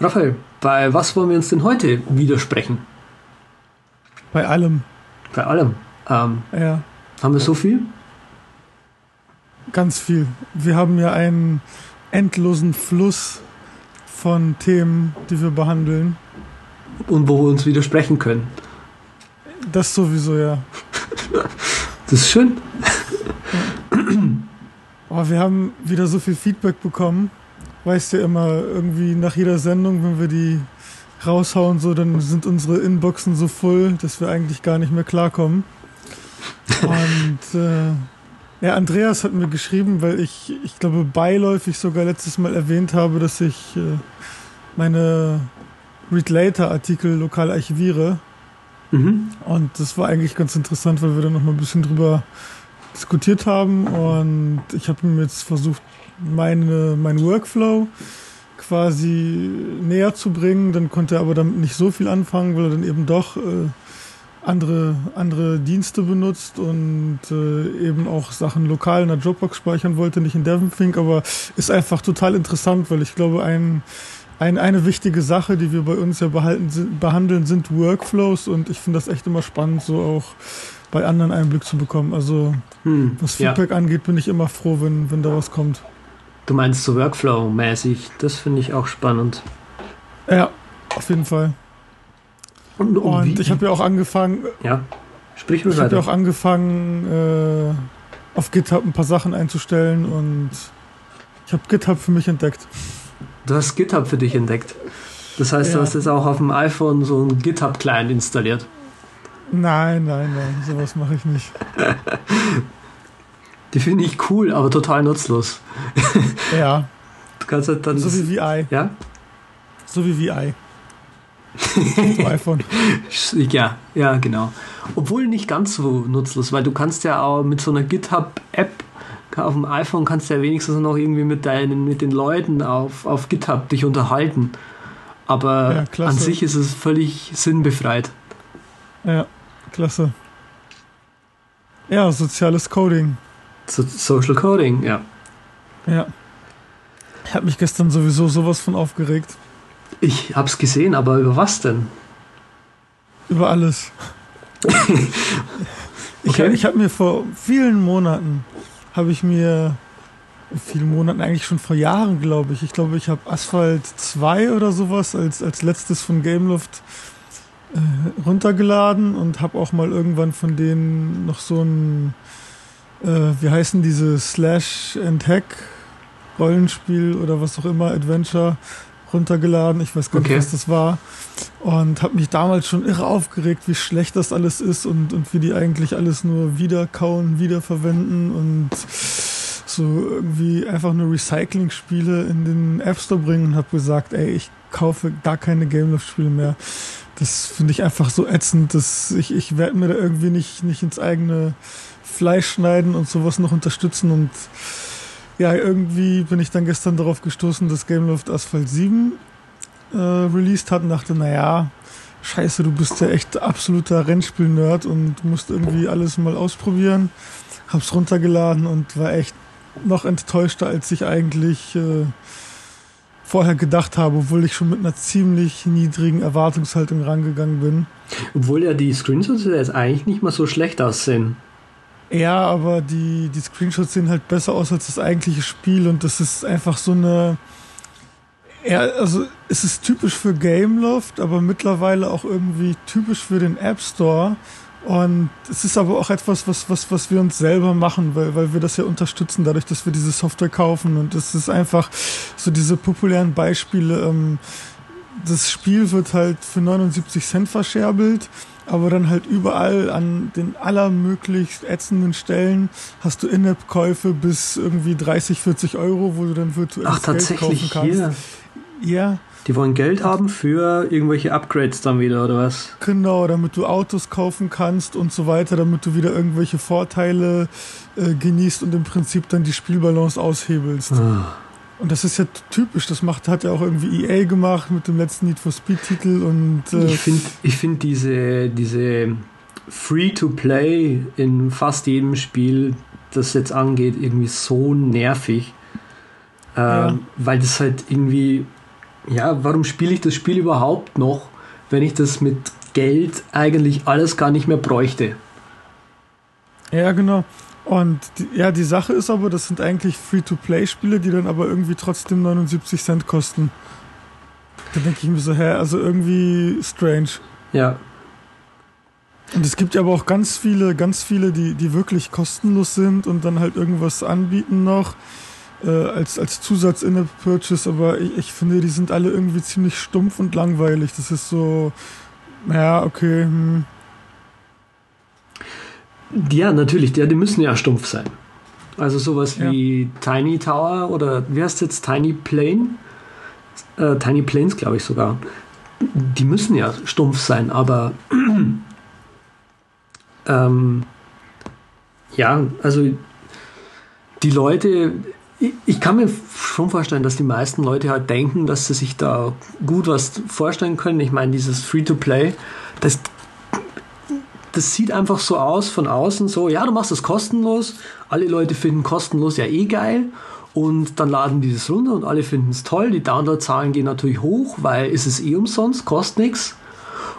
Raphael, bei was wollen wir uns denn heute widersprechen? Bei allem. Bei allem. Ähm, ja. Haben wir so viel? Ganz viel. Wir haben ja einen endlosen Fluss von Themen, die wir behandeln. Und wo wir uns widersprechen können. Das sowieso, ja. Das ist schön. Aber wir haben wieder so viel Feedback bekommen. Weißt du immer, irgendwie nach jeder Sendung, wenn wir die raushauen, so, dann sind unsere Inboxen so voll, dass wir eigentlich gar nicht mehr klarkommen. Und äh, ja, Andreas hat mir geschrieben, weil ich, ich glaube, beiläufig sogar letztes Mal erwähnt habe, dass ich äh, meine Read Later Artikel lokal archiviere. Mhm. Und das war eigentlich ganz interessant, weil wir da noch mal ein bisschen drüber diskutiert haben. Und ich habe ihm jetzt versucht, meine, mein Workflow quasi näher zu bringen. Dann konnte er aber damit nicht so viel anfangen, weil er dann eben doch äh, andere, andere Dienste benutzt und äh, eben auch Sachen lokal in der Dropbox speichern wollte, nicht in Devonthink, aber ist einfach total interessant, weil ich glaube, ein, ein, eine wichtige Sache, die wir bei uns ja behalten, behandeln, sind Workflows und ich finde das echt immer spannend, so auch bei anderen Einblick zu bekommen. Also hm, was Feedback ja. angeht, bin ich immer froh, wenn, wenn da was kommt. Du meinst so Workflow-mäßig, das finde ich auch spannend. Ja, auf jeden Fall. Und, und, und ich habe ja auch angefangen. Ja, sprich mir Ich habe ja auch angefangen, äh, auf GitHub ein paar Sachen einzustellen und ich habe GitHub für mich entdeckt. Du hast GitHub für dich entdeckt. Das heißt, ja. du hast jetzt auch auf dem iPhone so einen GitHub-Client installiert. Nein, nein, nein, sowas mache ich nicht. Die finde ich cool, aber total nutzlos. ja. Du kannst halt dann. So wie VI. Ja? So wie VI. iPhone. Ja, ja, genau. Obwohl nicht ganz so nutzlos, weil du kannst ja auch mit so einer GitHub-App auf dem iPhone kannst du ja wenigstens noch irgendwie mit deinen, mit den Leuten auf, auf GitHub dich unterhalten. Aber ja, an sich ist es völlig sinnbefreit. Ja, klasse. Ja, soziales Coding. So Social Coding, ja. Ja. Ich habe mich gestern sowieso sowas von aufgeregt. Ich hab's gesehen, aber über was denn? Über alles. okay. Ich, ich habe mir vor vielen Monaten, habe ich mir, vielen Monaten, eigentlich schon vor Jahren, glaube ich, ich glaube, ich habe Asphalt 2 oder sowas als, als letztes von Gameloft äh, runtergeladen und habe auch mal irgendwann von denen noch so ein, äh, wie heißen diese Slash and Hack Rollenspiel oder was auch immer, Adventure runtergeladen. Ich weiß gar nicht, okay. was das war. Und habe mich damals schon irre aufgeregt, wie schlecht das alles ist und, und wie die eigentlich alles nur wiederkauen, wiederverwenden und so irgendwie einfach nur Recycling-Spiele in den App Store bringen und habe gesagt, ey, ich kaufe gar keine Gameloft-Spiele mehr. Das finde ich einfach so ätzend, dass ich, ich werde mir da irgendwie nicht, nicht ins eigene Fleisch schneiden und sowas noch unterstützen und ja, irgendwie bin ich dann gestern darauf gestoßen, dass Gameloft Asphalt 7 äh, released hat und dachte, naja, scheiße, du bist ja echt absoluter Rennspiel-Nerd und musst irgendwie alles mal ausprobieren. Hab's runtergeladen und war echt noch enttäuschter, als ich eigentlich äh, vorher gedacht habe, obwohl ich schon mit einer ziemlich niedrigen Erwartungshaltung rangegangen bin. Obwohl ja die Screenshots jetzt eigentlich nicht mal so schlecht aussehen. Ja, aber die, die Screenshots sehen halt besser aus als das eigentliche Spiel und das ist einfach so eine. Ja, also es ist typisch für Gameloft, aber mittlerweile auch irgendwie typisch für den App Store. Und es ist aber auch etwas, was, was, was wir uns selber machen, weil, weil wir das ja unterstützen, dadurch, dass wir diese Software kaufen. Und es ist einfach so diese populären Beispiele. Ähm, das Spiel wird halt für 79 Cent verscherbelt aber dann halt überall an den allermöglichst ätzenden Stellen hast du In-App-Käufe bis irgendwie 30, 40 Euro, wo du dann virtuell Ach, Geld kaufen kannst. Hier. Ja. Die wollen Geld haben für irgendwelche Upgrades dann wieder, oder was? Genau, damit du Autos kaufen kannst und so weiter, damit du wieder irgendwelche Vorteile äh, genießt und im Prinzip dann die Spielbalance aushebelst. Ah. Und das ist ja typisch, das macht, hat ja auch irgendwie EA gemacht mit dem letzten Need for Speed-Titel und äh ich finde ich find diese, diese Free-to-Play in fast jedem Spiel, das jetzt angeht, irgendwie so nervig. Äh, ja. Weil das halt irgendwie ja, warum spiele ich das Spiel überhaupt noch, wenn ich das mit Geld eigentlich alles gar nicht mehr bräuchte? Ja, genau. Und die, ja, die Sache ist aber, das sind eigentlich Free-to-Play-Spiele, die dann aber irgendwie trotzdem 79 Cent kosten. Da denke ich mir so, hä, also irgendwie strange. Ja. Und es gibt ja aber auch ganz viele, ganz viele, die, die wirklich kostenlos sind und dann halt irgendwas anbieten noch äh, als, als Zusatz in der Purchase, aber ich, ich, finde, die sind alle irgendwie ziemlich stumpf und langweilig. Das ist so, ja, okay. Hm. Ja, natürlich, die, die müssen ja stumpf sein. Also sowas ja. wie Tiny Tower oder wie heißt es jetzt Tiny Plane? Äh, Tiny Planes, glaube ich sogar. Die müssen ja stumpf sein, aber ähm, ja, also die Leute, ich kann mir schon vorstellen, dass die meisten Leute halt denken, dass sie sich da gut was vorstellen können. Ich meine, dieses Free-to-Play, das, das sieht einfach so aus von außen, so, ja, du machst das kostenlos, alle Leute finden kostenlos ja eh geil und dann laden die das runter und alle finden es toll. Die Downloadzahlen gehen natürlich hoch, weil es ist eh umsonst, kostet nichts.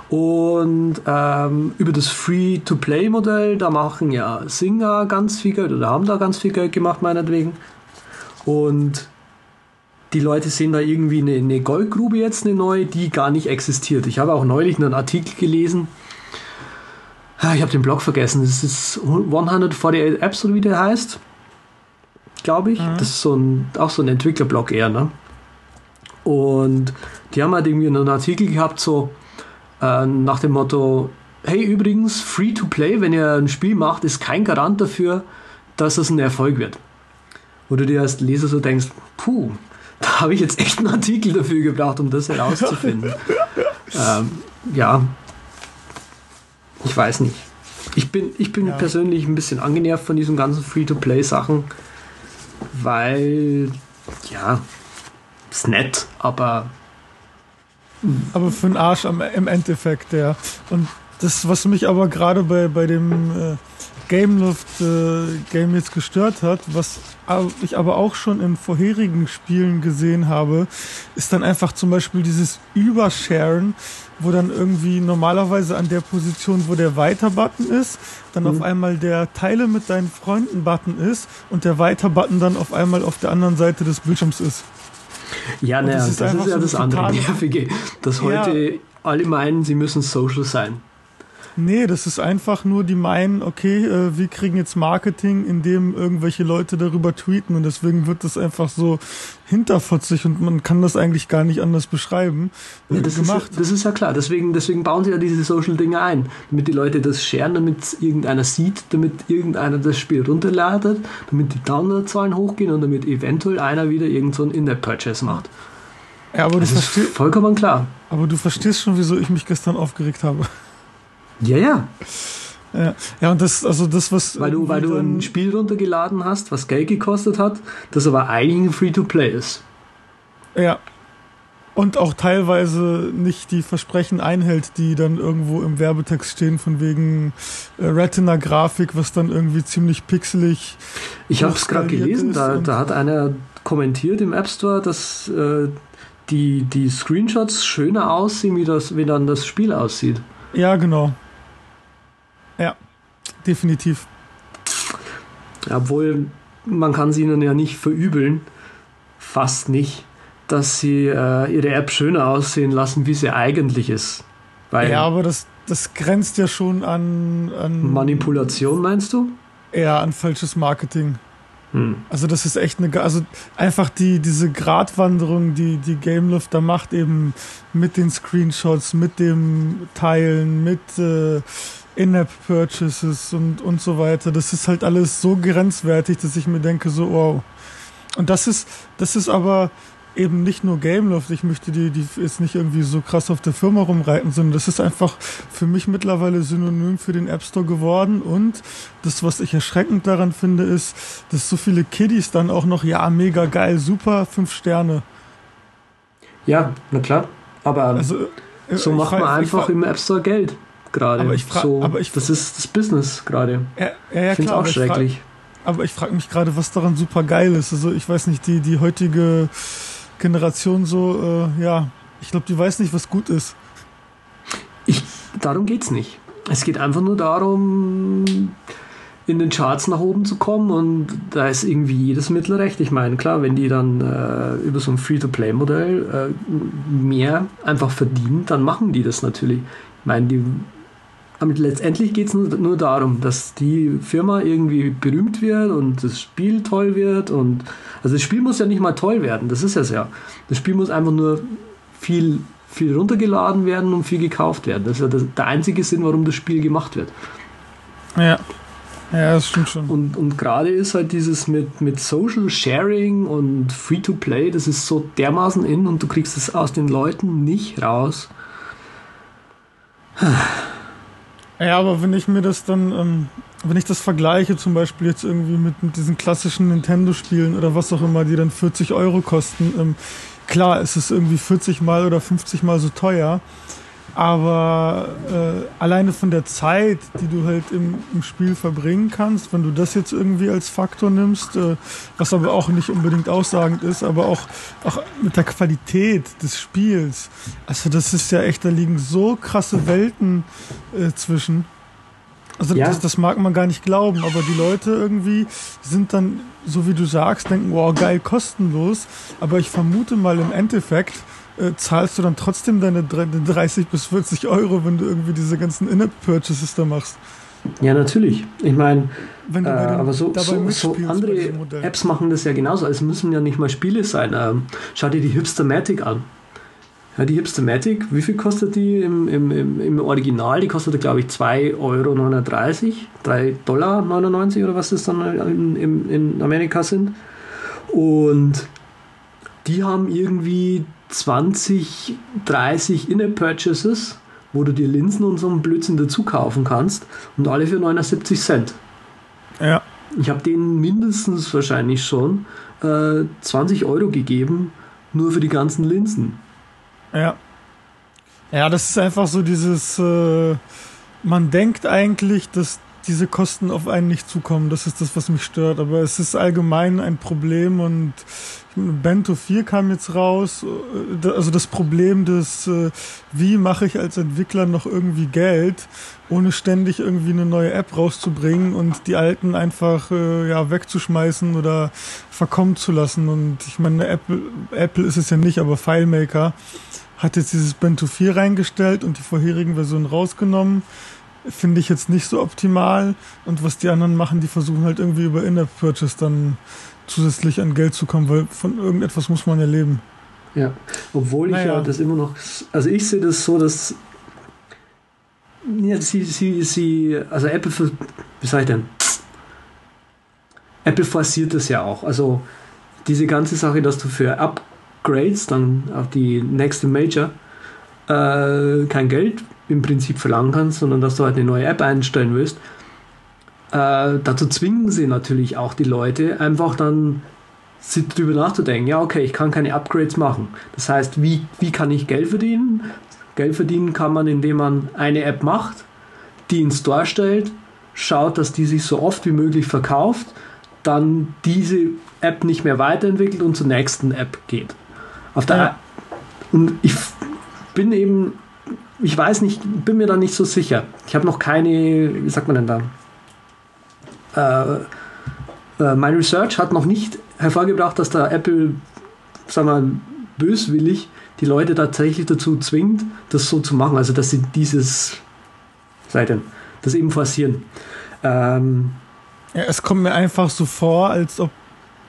Und ähm, über das Free-to-Play-Modell, da machen ja Singer ganz viel Geld oder haben da ganz viel Geld gemacht, meinetwegen. Und die Leute sehen da irgendwie eine, eine Goldgrube jetzt, eine neue, die gar nicht existiert. Ich habe auch neulich einen Artikel gelesen. Ah, ich habe den Blog vergessen. Das ist 148 Apps oder wie der heißt. Glaube ich. Mhm. Das ist so ein, auch so ein Entwicklerblog eher, ne? Und die haben halt irgendwie einen Artikel gehabt, so äh, nach dem Motto: Hey, übrigens, free to play, wenn ihr ein Spiel macht, ist kein Garant dafür, dass es ein Erfolg wird wo du dir als Leser so denkst, puh, da habe ich jetzt echt einen Artikel dafür gebraucht, um das herauszufinden. ähm, ja, ich weiß nicht. Ich bin, ich bin ja. persönlich ein bisschen angenervt von diesen ganzen Free-to-Play-Sachen, weil, ja, ist nett, aber. Aber für den Arsch am, im Endeffekt, ja. Und das, was mich aber gerade bei, bei dem äh, Gameloft äh, Game jetzt gestört hat, was ich aber auch schon in vorherigen Spielen gesehen habe, ist dann einfach zum Beispiel dieses Übersharen, wo dann irgendwie normalerweise an der Position, wo der Weiter-Button ist, dann mhm. auf einmal der Teile mit deinen Freunden-Button ist und der Weiter-Button dann auf einmal auf der anderen Seite des Bildschirms ist. Ja, naja, das, ist, das ist ja so das andere Nervige, dass heute ja. alle meinen, sie müssen social sein. Nee, das ist einfach nur, die meinen, okay, äh, wir kriegen jetzt Marketing, indem irgendwelche Leute darüber tweeten und deswegen wird das einfach so hinterfotzig und man kann das eigentlich gar nicht anders beschreiben. Ja, das, gemacht. Ist, das ist ja klar, deswegen, deswegen bauen sie ja diese Social-Dinge ein, damit die Leute das scheren, damit irgendeiner sieht, damit irgendeiner das Spiel runterladet, damit die Downloadzahlen hochgehen und damit eventuell einer wieder irgend so ein In-App-Purchase macht. Ja, aber das ist vollkommen klar. Aber du verstehst schon, wieso ich mich gestern aufgeregt habe. Ja, ja. Ja, ja, und das, also das, was. Weil du, weil du ein Spiel runtergeladen hast, was Geld gekostet hat, das aber eigentlich ein Free-to-Play ist. Ja. Und auch teilweise nicht die Versprechen einhält, die dann irgendwo im Werbetext stehen, von wegen äh, Retina-Grafik, was dann irgendwie ziemlich pixelig. Ich habe es gerade gelesen, da, da hat einer kommentiert im App Store, dass äh, die, die Screenshots schöner aussehen, wie, das, wie dann das Spiel aussieht. Ja, genau. Ja, definitiv. Obwohl, man kann sie ihnen ja nicht verübeln, fast nicht, dass sie äh, ihre App schöner aussehen lassen, wie sie eigentlich ist. Weil ja, aber das, das grenzt ja schon an, an Manipulation, meinst du? Ja, an falsches Marketing. Hm. Also das ist echt eine, also einfach die, diese Gratwanderung, die die Gameloft da macht, eben mit den Screenshots, mit dem Teilen, mit äh, In-App-Purchases und, und so weiter. Das ist halt alles so grenzwertig, dass ich mir denke, so, wow. Und das ist, das ist aber, eben nicht nur Gameloft, ich möchte die, die jetzt nicht irgendwie so krass auf der Firma rumreiten, sondern das ist einfach für mich mittlerweile synonym für den App Store geworden und das, was ich erschreckend daran finde, ist, dass so viele Kiddies dann auch noch, ja, mega geil, super, fünf Sterne. Ja, na klar, aber also, äh, so macht man einfach im App Store Geld gerade. Aber ich frage, so, aber ich, das ist das Business gerade. Ja, ja, ja, ich finde es auch schrecklich. aber ich frage mich gerade, was daran super geil ist. Also ich weiß nicht, die, die heutige Generation so, äh, ja, ich glaube, die weiß nicht, was gut ist. Ich, darum geht es nicht. Es geht einfach nur darum, in den Charts nach oben zu kommen und da ist irgendwie jedes Mittel recht. Ich meine, klar, wenn die dann äh, über so ein Free-to-Play-Modell äh, mehr einfach verdienen, dann machen die das natürlich. Ich meine, die, letztendlich geht es nur, nur darum, dass die Firma irgendwie berühmt wird und das Spiel toll wird und also das Spiel muss ja nicht mal toll werden, das ist es ja. Das Spiel muss einfach nur viel, viel runtergeladen werden und viel gekauft werden. Das ist ja der einzige Sinn, warum das Spiel gemacht wird. Ja. Ja, das stimmt schon. Und, und gerade ist halt dieses mit, mit Social Sharing und Free-to-Play, das ist so dermaßen in und du kriegst es aus den Leuten nicht raus. Ja, aber wenn ich mir das dann, ähm, wenn ich das vergleiche, zum Beispiel jetzt irgendwie mit, mit diesen klassischen Nintendo-Spielen oder was auch immer, die dann 40 Euro kosten, ähm, klar, es ist irgendwie 40 mal oder 50 mal so teuer. Aber äh, alleine von der Zeit, die du halt im, im, Spiel verbringen kannst, wenn du das jetzt irgendwie als Faktor nimmst, äh, was aber auch nicht unbedingt aussagend ist, aber auch, auch mit der Qualität des Spiels. Also das ist ja echt, da liegen so krasse Welten äh, zwischen. Also ja. das, das mag man gar nicht glauben, aber die Leute irgendwie sind dann, so wie du sagst, denken, wow, geil, kostenlos. Aber ich vermute mal im Endeffekt, äh, zahlst du dann trotzdem deine 30 bis 40 Euro, wenn du irgendwie diese ganzen In-App-Purchases da machst. Ja, natürlich. Ich meine, äh, aber so, so, so andere Apps machen das ja genauso. Es müssen ja nicht mal Spiele sein. Ähm, schau dir die Hipstermatic an. Ja, die Hipstermatic, wie viel kostet die im, im, im, Original? Die kostet, glaube ich, 2,39 Euro, 3,99 Dollar oder was das dann in, in, in Amerika sind. Und die haben irgendwie 20, 30 In-App-Purchases, wo du dir Linsen und so einen Blödsinn dazu kaufen kannst und alle für 79 Cent. Ja. Ich habe denen mindestens wahrscheinlich schon äh, 20 Euro gegeben, nur für die ganzen Linsen. Ja. Ja, das ist einfach so dieses, äh, man denkt eigentlich, dass diese Kosten auf einen nicht zukommen. Das ist das, was mich stört. Aber es ist allgemein ein Problem und Bento 4 kam jetzt raus. Also das Problem des, äh, wie mache ich als Entwickler noch irgendwie Geld, ohne ständig irgendwie eine neue App rauszubringen und die alten einfach äh, ja, wegzuschmeißen oder verkommen zu lassen. Und ich meine, Apple, Apple ist es ja nicht, aber FileMaker hat jetzt dieses Bento 4 reingestellt und die vorherigen Versionen rausgenommen finde ich jetzt nicht so optimal. Und was die anderen machen, die versuchen halt irgendwie über In-App-Purchase dann zusätzlich an Geld zu kommen, weil von irgendetwas muss man ja leben. Ja, obwohl naja. ich ja das immer noch, also ich sehe das so, dass ja, sie, sie, sie, also Apple, wie sag ich denn? Apple forciert das ja auch. Also diese ganze Sache, dass du für Upgrades dann auf die nächste Major äh, kein Geld im Prinzip verlangen kannst, sondern dass du halt eine neue App einstellen willst. Äh, dazu zwingen sie natürlich auch die Leute, einfach dann darüber nachzudenken, ja, okay, ich kann keine Upgrades machen. Das heißt, wie, wie kann ich Geld verdienen? Geld verdienen kann man, indem man eine App macht, die in Store stellt, schaut, dass die sich so oft wie möglich verkauft, dann diese App nicht mehr weiterentwickelt und zur nächsten App geht. Auf der ja. und ich bin eben ich weiß nicht, bin mir da nicht so sicher. Ich habe noch keine, wie sagt man denn da? Äh, äh, mein Research hat noch nicht hervorgebracht, dass da Apple, sagen wir, böswillig die Leute tatsächlich dazu zwingt, das so zu machen. Also, dass sie dieses, Seite, das eben forcieren. Ähm, ja, es kommt mir einfach so vor, als ob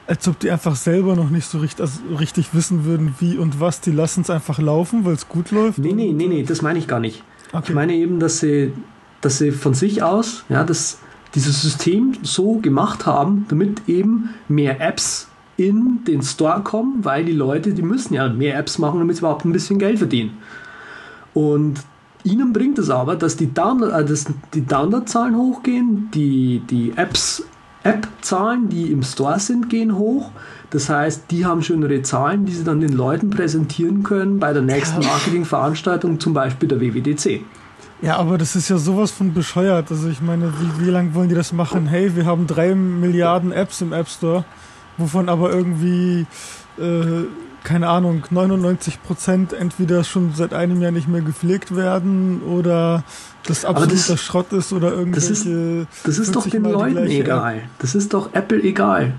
als ob die einfach selber noch nicht so richtig, also richtig wissen würden, wie und was. Die lassen es einfach laufen, weil es gut läuft. Nee, nee, nee, nee, das meine ich gar nicht. Okay. Ich meine eben, dass sie, dass sie von sich aus, ja, das, dieses System so gemacht haben, damit eben mehr Apps in den Store kommen, weil die Leute, die müssen ja mehr Apps machen, damit sie überhaupt ein bisschen Geld verdienen. Und ihnen bringt es aber, dass die, Download, äh, dass die Downloadzahlen hochgehen, die, die Apps App-Zahlen, die im Store sind, gehen hoch. Das heißt, die haben schönere Zahlen, die sie dann den Leuten präsentieren können bei der nächsten Marketingveranstaltung, zum Beispiel der WWDC. Ja, aber das ist ja sowas von bescheuert. Also ich meine, wie, wie lange wollen die das machen? Hey, wir haben drei Milliarden Apps im App Store, wovon aber irgendwie, äh, keine Ahnung, 99 Prozent entweder schon seit einem Jahr nicht mehr gepflegt werden oder das absoluter das, Schrott ist oder irgendwelche. Das ist, das ist doch den Leuten egal. Das ist doch Apple egal.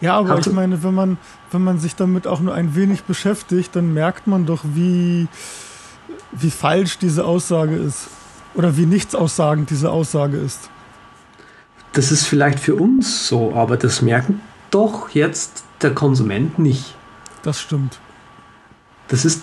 Ja, aber Hat ich meine, wenn man, wenn man sich damit auch nur ein wenig beschäftigt, dann merkt man doch, wie, wie falsch diese Aussage ist. Oder wie nichtssagend diese Aussage ist. Das ist vielleicht für uns so, aber das merkt doch jetzt der Konsument nicht. Das stimmt. Das ist.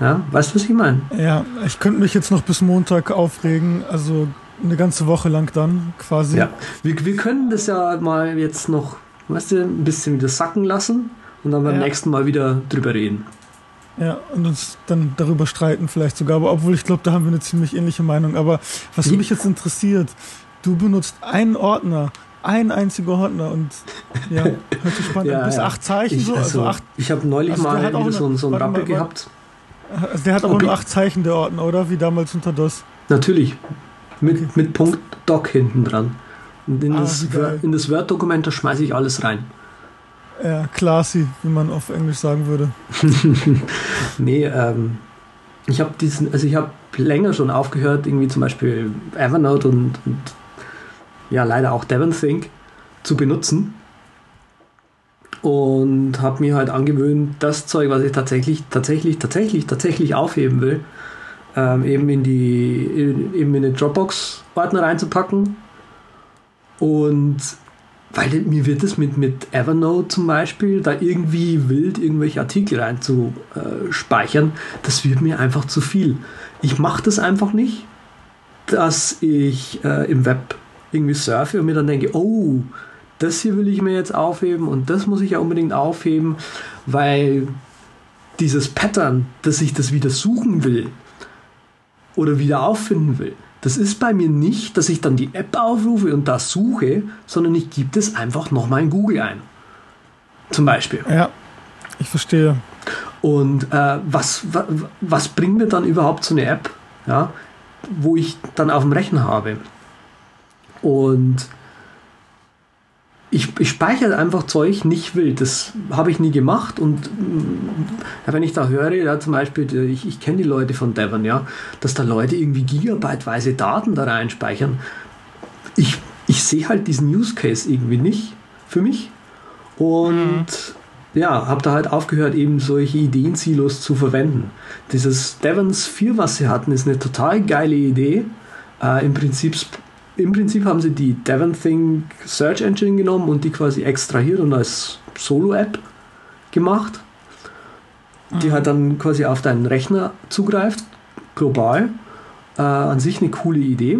Ja, weißt du, was ich meine? Ja, ich könnte mich jetzt noch bis Montag aufregen, also eine ganze Woche lang dann quasi. Ja, wir, wir können das ja mal jetzt noch, weißt du, ein bisschen wieder sacken lassen und dann beim ja. nächsten Mal wieder drüber reden. Ja, und uns dann darüber streiten vielleicht sogar, aber obwohl ich glaube, da haben wir eine ziemlich ähnliche Meinung. Aber was mich jetzt interessiert, du benutzt einen Ordner ein einziger Ordner und ja, hört sich spannend ja, Bis ja. acht Zeichen ich, so. Also, also acht, ich habe neulich also mal wieder so, so ein Rappel gehabt. Also der hat aber okay. nur acht Zeichen, der Ordner, oder? Wie damals unter DOS. Natürlich. Mit, okay. mit Punkt Doc hinten dran. Und in, ah, das, in das Word-Dokument, da schmeiße ich alles rein. Ja, classy, wie man auf Englisch sagen würde. nee, ähm, ich habe diesen, also ich habe länger schon aufgehört, irgendwie zum Beispiel Evernote und, und ja leider auch DevonThink zu benutzen. Und habe mir halt angewöhnt, das Zeug, was ich tatsächlich, tatsächlich, tatsächlich, tatsächlich aufheben will, ähm, eben in die in, eben in den Dropbox-Ordner reinzupacken. Und weil mir wird es mit, mit Evernote zum Beispiel, da irgendwie wild irgendwelche Artikel reinzuspeichern, das wird mir einfach zu viel. Ich mache das einfach nicht, dass ich äh, im Web irgendwie surfe und mir dann denke, oh, das hier will ich mir jetzt aufheben und das muss ich ja unbedingt aufheben, weil dieses Pattern, dass ich das wieder suchen will oder wieder auffinden will, das ist bei mir nicht, dass ich dann die App aufrufe und das suche, sondern ich gebe das einfach nochmal in Google ein. Zum Beispiel. Ja, ich verstehe. Und äh, was, was, was bringt mir dann überhaupt so eine App, ja, wo ich dann auf dem Rechner habe? Und ich, ich speichere einfach Zeug nicht wild. Das habe ich nie gemacht. Und ja, wenn ich da höre, ja, zum Beispiel, ich, ich kenne die Leute von Devon, ja, dass da Leute irgendwie gigabyteweise Daten da reinspeichern. Ich, ich sehe halt diesen Use Case irgendwie nicht für mich. Und mhm. ja, habe da halt aufgehört, eben solche Ideensilos zu verwenden. Dieses Devons 4, was sie hatten, ist eine total geile Idee. Äh, Im Prinzip im Prinzip haben sie die DevonThink Search Engine genommen und die quasi extrahiert und als Solo-App gemacht, die mhm. halt dann quasi auf deinen Rechner zugreift, global. Äh, an sich eine coole Idee.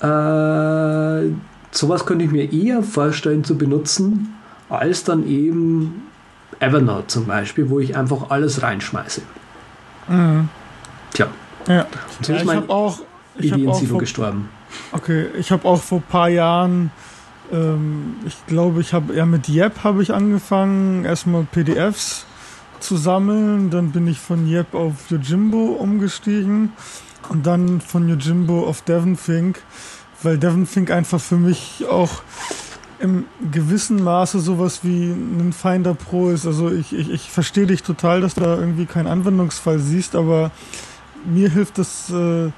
Äh, sowas könnte ich mir eher vorstellen zu benutzen, als dann eben Evernote zum Beispiel, wo ich einfach alles reinschmeiße. Mhm. Tja. Ja. Und so ja, ist mein ich auch, Ideen-Silo gestorben. Okay, ich habe auch vor ein paar Jahren, ähm, ich glaube, ich habe ja mit Yep habe ich angefangen, erstmal PDFs zu sammeln, dann bin ich von Yep auf Yojimbo umgestiegen und dann von Yojimbo auf DevonThink, weil DevonThink einfach für mich auch im gewissen Maße sowas wie ein Finder Pro ist. Also ich, ich, ich verstehe dich total, dass du da irgendwie keinen Anwendungsfall siehst, aber mir hilft das äh,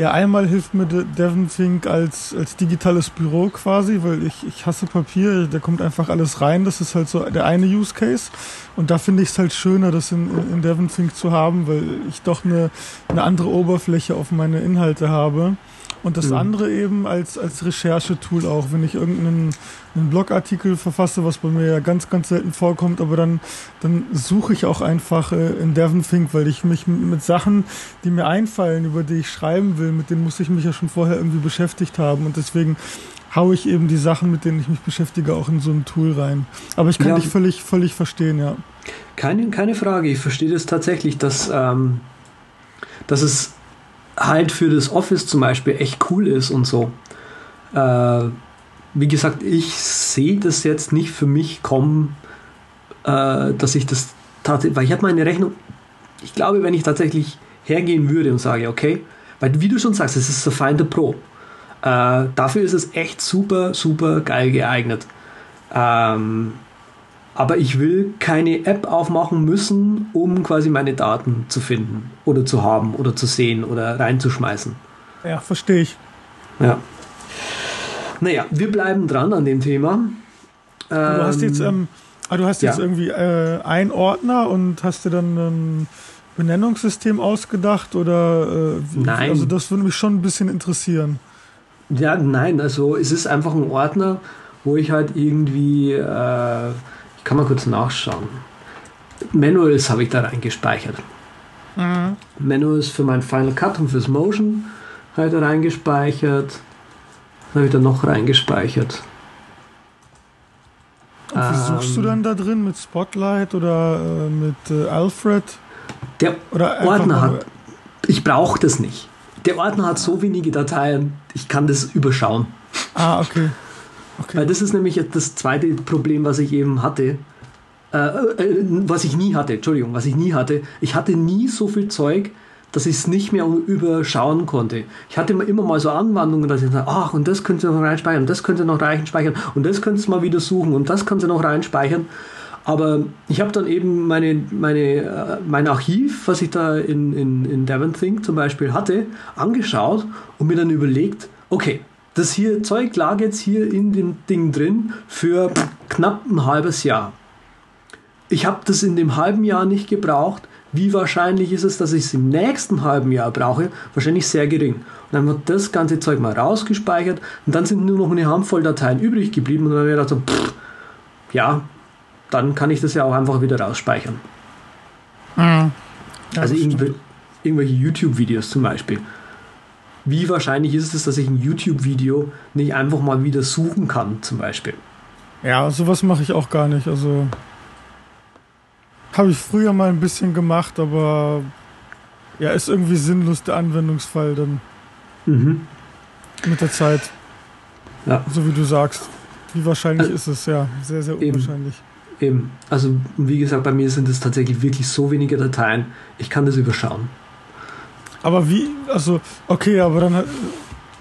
ja, einmal hilft mir Devon Fink als, als digitales Büro quasi, weil ich, ich hasse Papier, da kommt einfach alles rein. Das ist halt so der eine Use Case. Und da finde ich es halt schöner, das in, in Devon Fink zu haben, weil ich doch eine, eine andere Oberfläche auf meine Inhalte habe. Und das mhm. andere eben als, als Recherchetool auch, wenn ich irgendeinen einen Blogartikel verfasse, was bei mir ja ganz, ganz selten vorkommt, aber dann, dann suche ich auch einfach äh, in DevonThink, weil ich mich mit Sachen, die mir einfallen, über die ich schreiben will, mit denen muss ich mich ja schon vorher irgendwie beschäftigt haben. Und deswegen haue ich eben die Sachen, mit denen ich mich beschäftige, auch in so ein Tool rein. Aber ich kann ja, dich völlig, völlig verstehen, ja. Keine, keine Frage, ich verstehe das tatsächlich, dass, ähm, dass es halt für das Office zum Beispiel echt cool ist und so. Äh, wie gesagt, ich sehe das jetzt nicht für mich kommen, äh, dass ich das tatsächlich, weil ich habe meine Rechnung, ich glaube, wenn ich tatsächlich hergehen würde und sage, okay, weil wie du schon sagst, es ist der Finder Pro. Äh, dafür ist es echt super, super geil geeignet. Ähm, aber ich will keine App aufmachen müssen, um quasi meine Daten zu finden oder zu haben oder zu sehen oder reinzuschmeißen. Ja, verstehe ich. Ja. Naja, wir bleiben dran an dem Thema. du hast jetzt, ähm, ah, du hast jetzt ja. irgendwie äh, einen Ordner und hast dir dann ein Benennungssystem ausgedacht oder äh, Nein. Also das würde mich schon ein bisschen interessieren. Ja, nein, also es ist einfach ein Ordner, wo ich halt irgendwie äh, kann mal kurz nachschauen. Manuals habe ich da reingespeichert. Mhm. Manuals für mein Final Cut und fürs Motion habe ich da reingespeichert. Was habe ich da noch reingespeichert? Und wie suchst du ähm. dann da drin? Mit Spotlight oder äh, mit äh, Alfred? Der oder Ordner hat. Ich brauche das nicht. Der Ordner hat so wenige Dateien, ich kann das überschauen. Ah, okay. Okay. Weil das ist nämlich das zweite Problem, was ich eben hatte. Äh, äh, was ich nie hatte, Entschuldigung, was ich nie hatte. Ich hatte nie so viel Zeug, dass ich es nicht mehr überschauen konnte. Ich hatte immer mal so Anwandlungen, dass ich sage, ach, und das könnt ihr noch reinspeichern, das könnt ihr noch reinspeichern, und das könnt ihr mal wieder suchen, und das könnt ihr noch reinspeichern. Aber ich habe dann eben meine, meine, äh, mein Archiv, was ich da in, in, in Devon Think zum Beispiel hatte, angeschaut und mir dann überlegt, okay, das hier Zeug lag jetzt hier in dem Ding drin für knapp ein halbes Jahr. Ich habe das in dem halben Jahr nicht gebraucht. Wie wahrscheinlich ist es, dass ich es im nächsten halben Jahr brauche? Wahrscheinlich sehr gering. Und dann wird das ganze Zeug mal rausgespeichert und dann sind nur noch eine Handvoll Dateien übrig geblieben und dann habe ich gedacht, so, pff, ja, dann kann ich das ja auch einfach wieder rausspeichern. Mhm. Also irgendwelche YouTube-Videos zum Beispiel wie wahrscheinlich ist es, dass ich ein YouTube-Video nicht einfach mal wieder suchen kann, zum Beispiel? Ja, sowas mache ich auch gar nicht. Also habe ich früher mal ein bisschen gemacht, aber ja, ist irgendwie sinnlos der Anwendungsfall dann mhm. mit der Zeit. Ja. So wie du sagst. Wie wahrscheinlich also, ist es, ja. Sehr, sehr unwahrscheinlich. Eben. eben. Also, wie gesagt, bei mir sind es tatsächlich wirklich so wenige Dateien. Ich kann das überschauen. Aber wie, also, okay, aber dann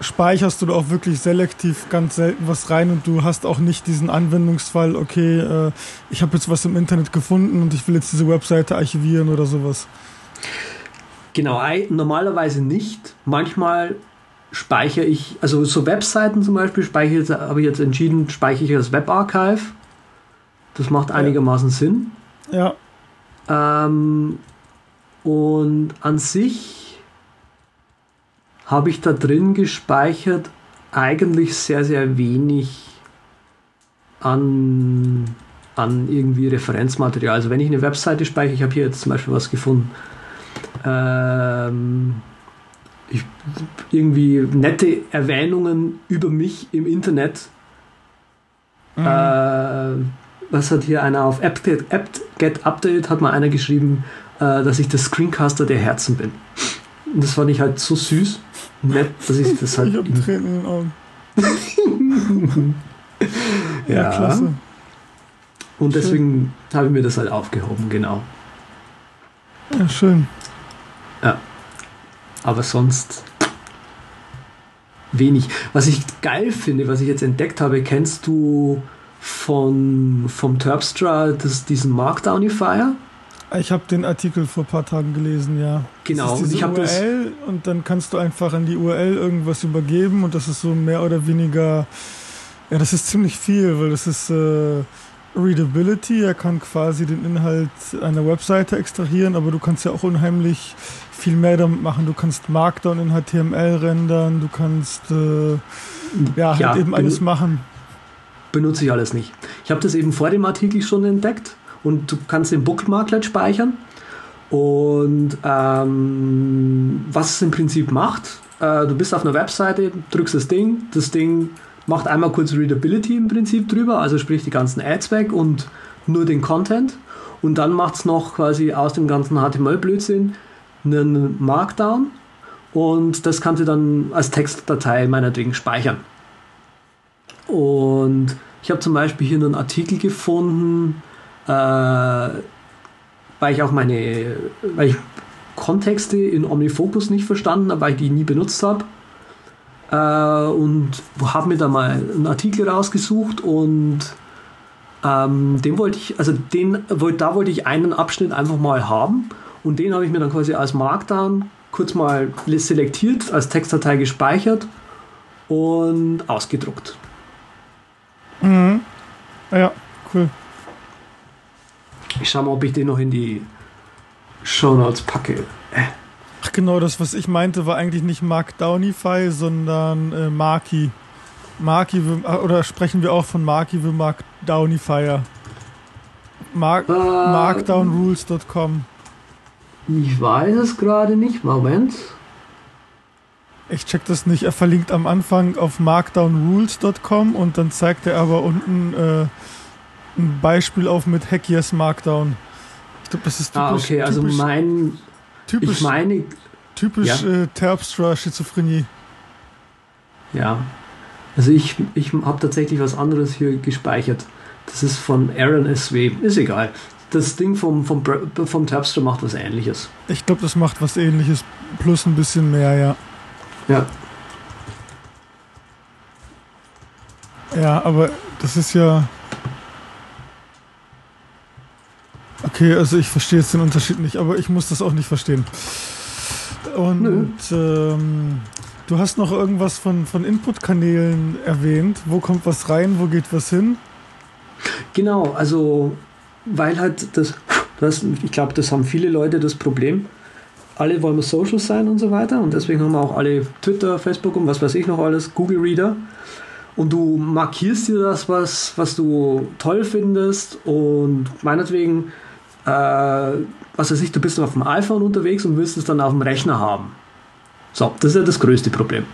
speicherst du auch wirklich selektiv ganz selten was rein und du hast auch nicht diesen Anwendungsfall, okay, äh, ich habe jetzt was im Internet gefunden und ich will jetzt diese Webseite archivieren oder sowas. Genau, normalerweise nicht. Manchmal speichere ich, also so Webseiten zum Beispiel, speichere habe ich jetzt entschieden, speichere ich das Webarchive. Das macht einigermaßen ja. Sinn. Ja. Ähm, und an sich habe ich da drin gespeichert eigentlich sehr, sehr wenig an, an irgendwie Referenzmaterial. Also wenn ich eine Webseite speichere, ich habe hier jetzt zum Beispiel was gefunden, ähm, ich, irgendwie nette Erwähnungen über mich im Internet. Mhm. Äh, was hat hier einer auf App, App Get Update hat mal einer geschrieben, äh, dass ich der Screencaster der Herzen bin. Und das fand ich halt so süß nett, dass ich das halt. Ich hab Tränen in den Augen. ja, ja, klasse. Und deswegen habe ich mir das halt aufgehoben, genau. Ja, schön. Ja. Aber sonst wenig. Was ich geil finde, was ich jetzt entdeckt habe, kennst du von vom Terpstra das, diesen Markdownifier? Ich habe den Artikel vor ein paar Tagen gelesen, ja. Genau. Das ist diese URL und dann kannst du einfach an die URL irgendwas übergeben und das ist so mehr oder weniger, ja, das ist ziemlich viel, weil das ist äh, Readability. Er kann quasi den Inhalt einer Webseite extrahieren, aber du kannst ja auch unheimlich viel mehr damit machen. Du kannst Markdown in HTML rendern, du kannst äh, ja, halt ja, eben alles machen. Benutze ich alles nicht. Ich habe das eben vor dem Artikel schon entdeckt und du kannst den Bookmarklet speichern. Und ähm, was es im Prinzip macht, äh, du bist auf einer Webseite, drückst das Ding, das Ding macht einmal kurz Readability im Prinzip drüber, also sprich die ganzen Ads weg und nur den Content. Und dann macht es noch quasi aus dem ganzen HTML-Blödsinn einen Markdown und das kannst du dann als Textdatei meinetwegen speichern. Und ich habe zum Beispiel hier einen Artikel gefunden, weil ich auch meine, weil ich Kontexte in OmniFocus nicht verstanden habe, weil ich die nie benutzt habe. Äh, und habe mir da mal einen Artikel rausgesucht und Ähm, den wollte ich, also den, da wollte ich einen Abschnitt einfach mal haben und den habe ich mir dann quasi als Markdown kurz mal selektiert, als Textdatei gespeichert und ausgedruckt. Mhm. Ja, cool. Ich schaue mal, ob ich den noch in die Show Notes packe. Äh. Ach genau, das, was ich meinte, war eigentlich nicht Markdownify, sondern äh, Marky. Marky, oder sprechen wir auch von Marky the Markdownifier? Mark, äh, markdownrules.com. Ich weiß es gerade nicht. Moment. Ich check das nicht. Er verlinkt am Anfang auf markdownrules.com und dann zeigt er aber unten äh, ein Beispiel auf mit Hack Yes Markdown. Ich glaube, das ist ah, typisch. Ah, okay, also typisch, mein. Typisch, ich meine. Typisch ja. äh, Terpstra-Schizophrenie. Ja. Also ich, ich habe tatsächlich was anderes hier gespeichert. Das ist von Aaron SW. Ist egal. Das Ding vom, vom, vom Terpstra macht was ähnliches. Ich glaube, das macht was ähnliches. Plus ein bisschen mehr, ja. Ja. Ja, aber das ist ja. Okay, also ich verstehe jetzt den Unterschied nicht, aber ich muss das auch nicht verstehen. Und ähm, du hast noch irgendwas von, von Input-Kanälen erwähnt. Wo kommt was rein, wo geht was hin? Genau, also weil halt das, das ich glaube, das haben viele Leute das Problem alle wollen wir Social sein und so weiter. Und deswegen haben wir auch alle Twitter, Facebook und was weiß ich noch alles, Google Reader. Und du markierst dir das, was, was du toll findest. Und meinetwegen, was weiß ich, du bist auf dem iPhone unterwegs und willst es dann auf dem Rechner haben. So, das ist ja das größte Problem.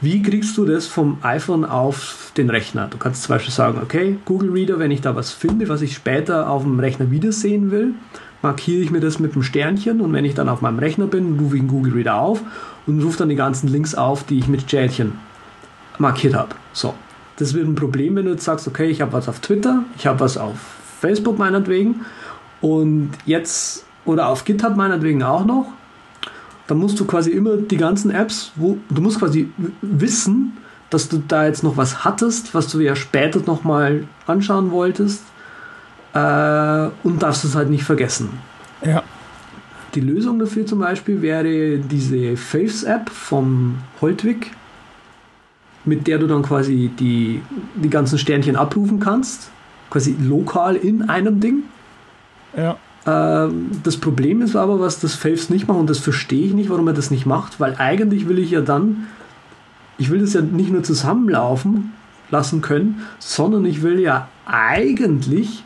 Wie kriegst du das vom iPhone auf den Rechner? Du kannst zum Beispiel sagen, okay, Google Reader, wenn ich da was finde, was ich später auf dem Rechner wiedersehen will, markiere ich mir das mit dem Sternchen und wenn ich dann auf meinem Rechner bin, rufe ich den Google Reader auf und rufe dann die ganzen Links auf, die ich mit Sternchen markiert habe. So, das wird ein Problem, wenn du jetzt sagst, okay, ich habe was auf Twitter, ich habe was auf Facebook meinetwegen und jetzt oder auf GitHub meinetwegen auch noch. Dann musst du quasi immer die ganzen Apps, wo du musst quasi wissen, dass du da jetzt noch was hattest, was du ja später nochmal anschauen wolltest äh, und darfst es halt nicht vergessen. Ja. Die Lösung dafür zum Beispiel wäre diese Faves-App vom Holtwig, mit der du dann quasi die, die ganzen Sternchen abrufen kannst, quasi lokal in einem Ding. Ja. Ähm, das Problem ist aber, was das Faves nicht macht, und das verstehe ich nicht, warum er das nicht macht, weil eigentlich will ich ja dann, ich will das ja nicht nur zusammenlaufen lassen können, sondern ich will ja eigentlich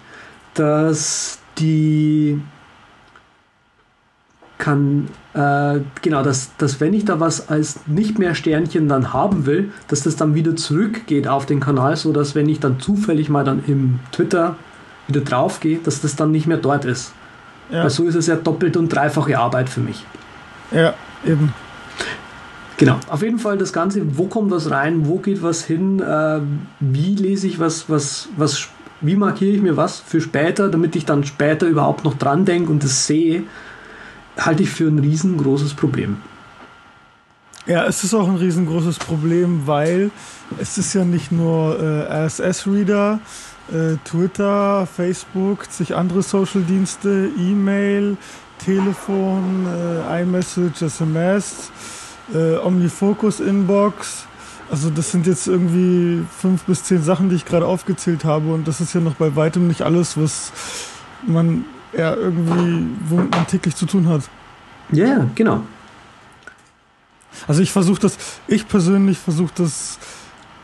dass die kann, äh, genau, dass, dass wenn ich da was als nicht mehr Sternchen dann haben will, dass das dann wieder zurückgeht auf den Kanal, so dass wenn ich dann zufällig mal dann im Twitter wieder drauf gehe, dass das dann nicht mehr dort ist. Ja. Weil so ist es ja doppelt und dreifache Arbeit für mich. Ja, eben. Genau, auf jeden Fall das Ganze, wo kommt was rein, wo geht was hin, äh, wie lese ich was, was, was wie markiere ich mir was für später, damit ich dann später überhaupt noch dran denke und das sehe, halte ich für ein riesengroßes Problem. Ja, es ist auch ein riesengroßes Problem, weil es ist ja nicht nur äh, RSS-Reader, äh, Twitter, Facebook, zig andere Social-Dienste, E-Mail, Telefon, äh, iMessage, SMS, äh, OmniFocus-Inbox, also das sind jetzt irgendwie fünf bis zehn Sachen, die ich gerade aufgezählt habe und das ist ja noch bei weitem nicht alles, was man ja irgendwie, womit man täglich zu tun hat. Ja, yeah, genau. Also ich versuche das, ich persönlich versuche das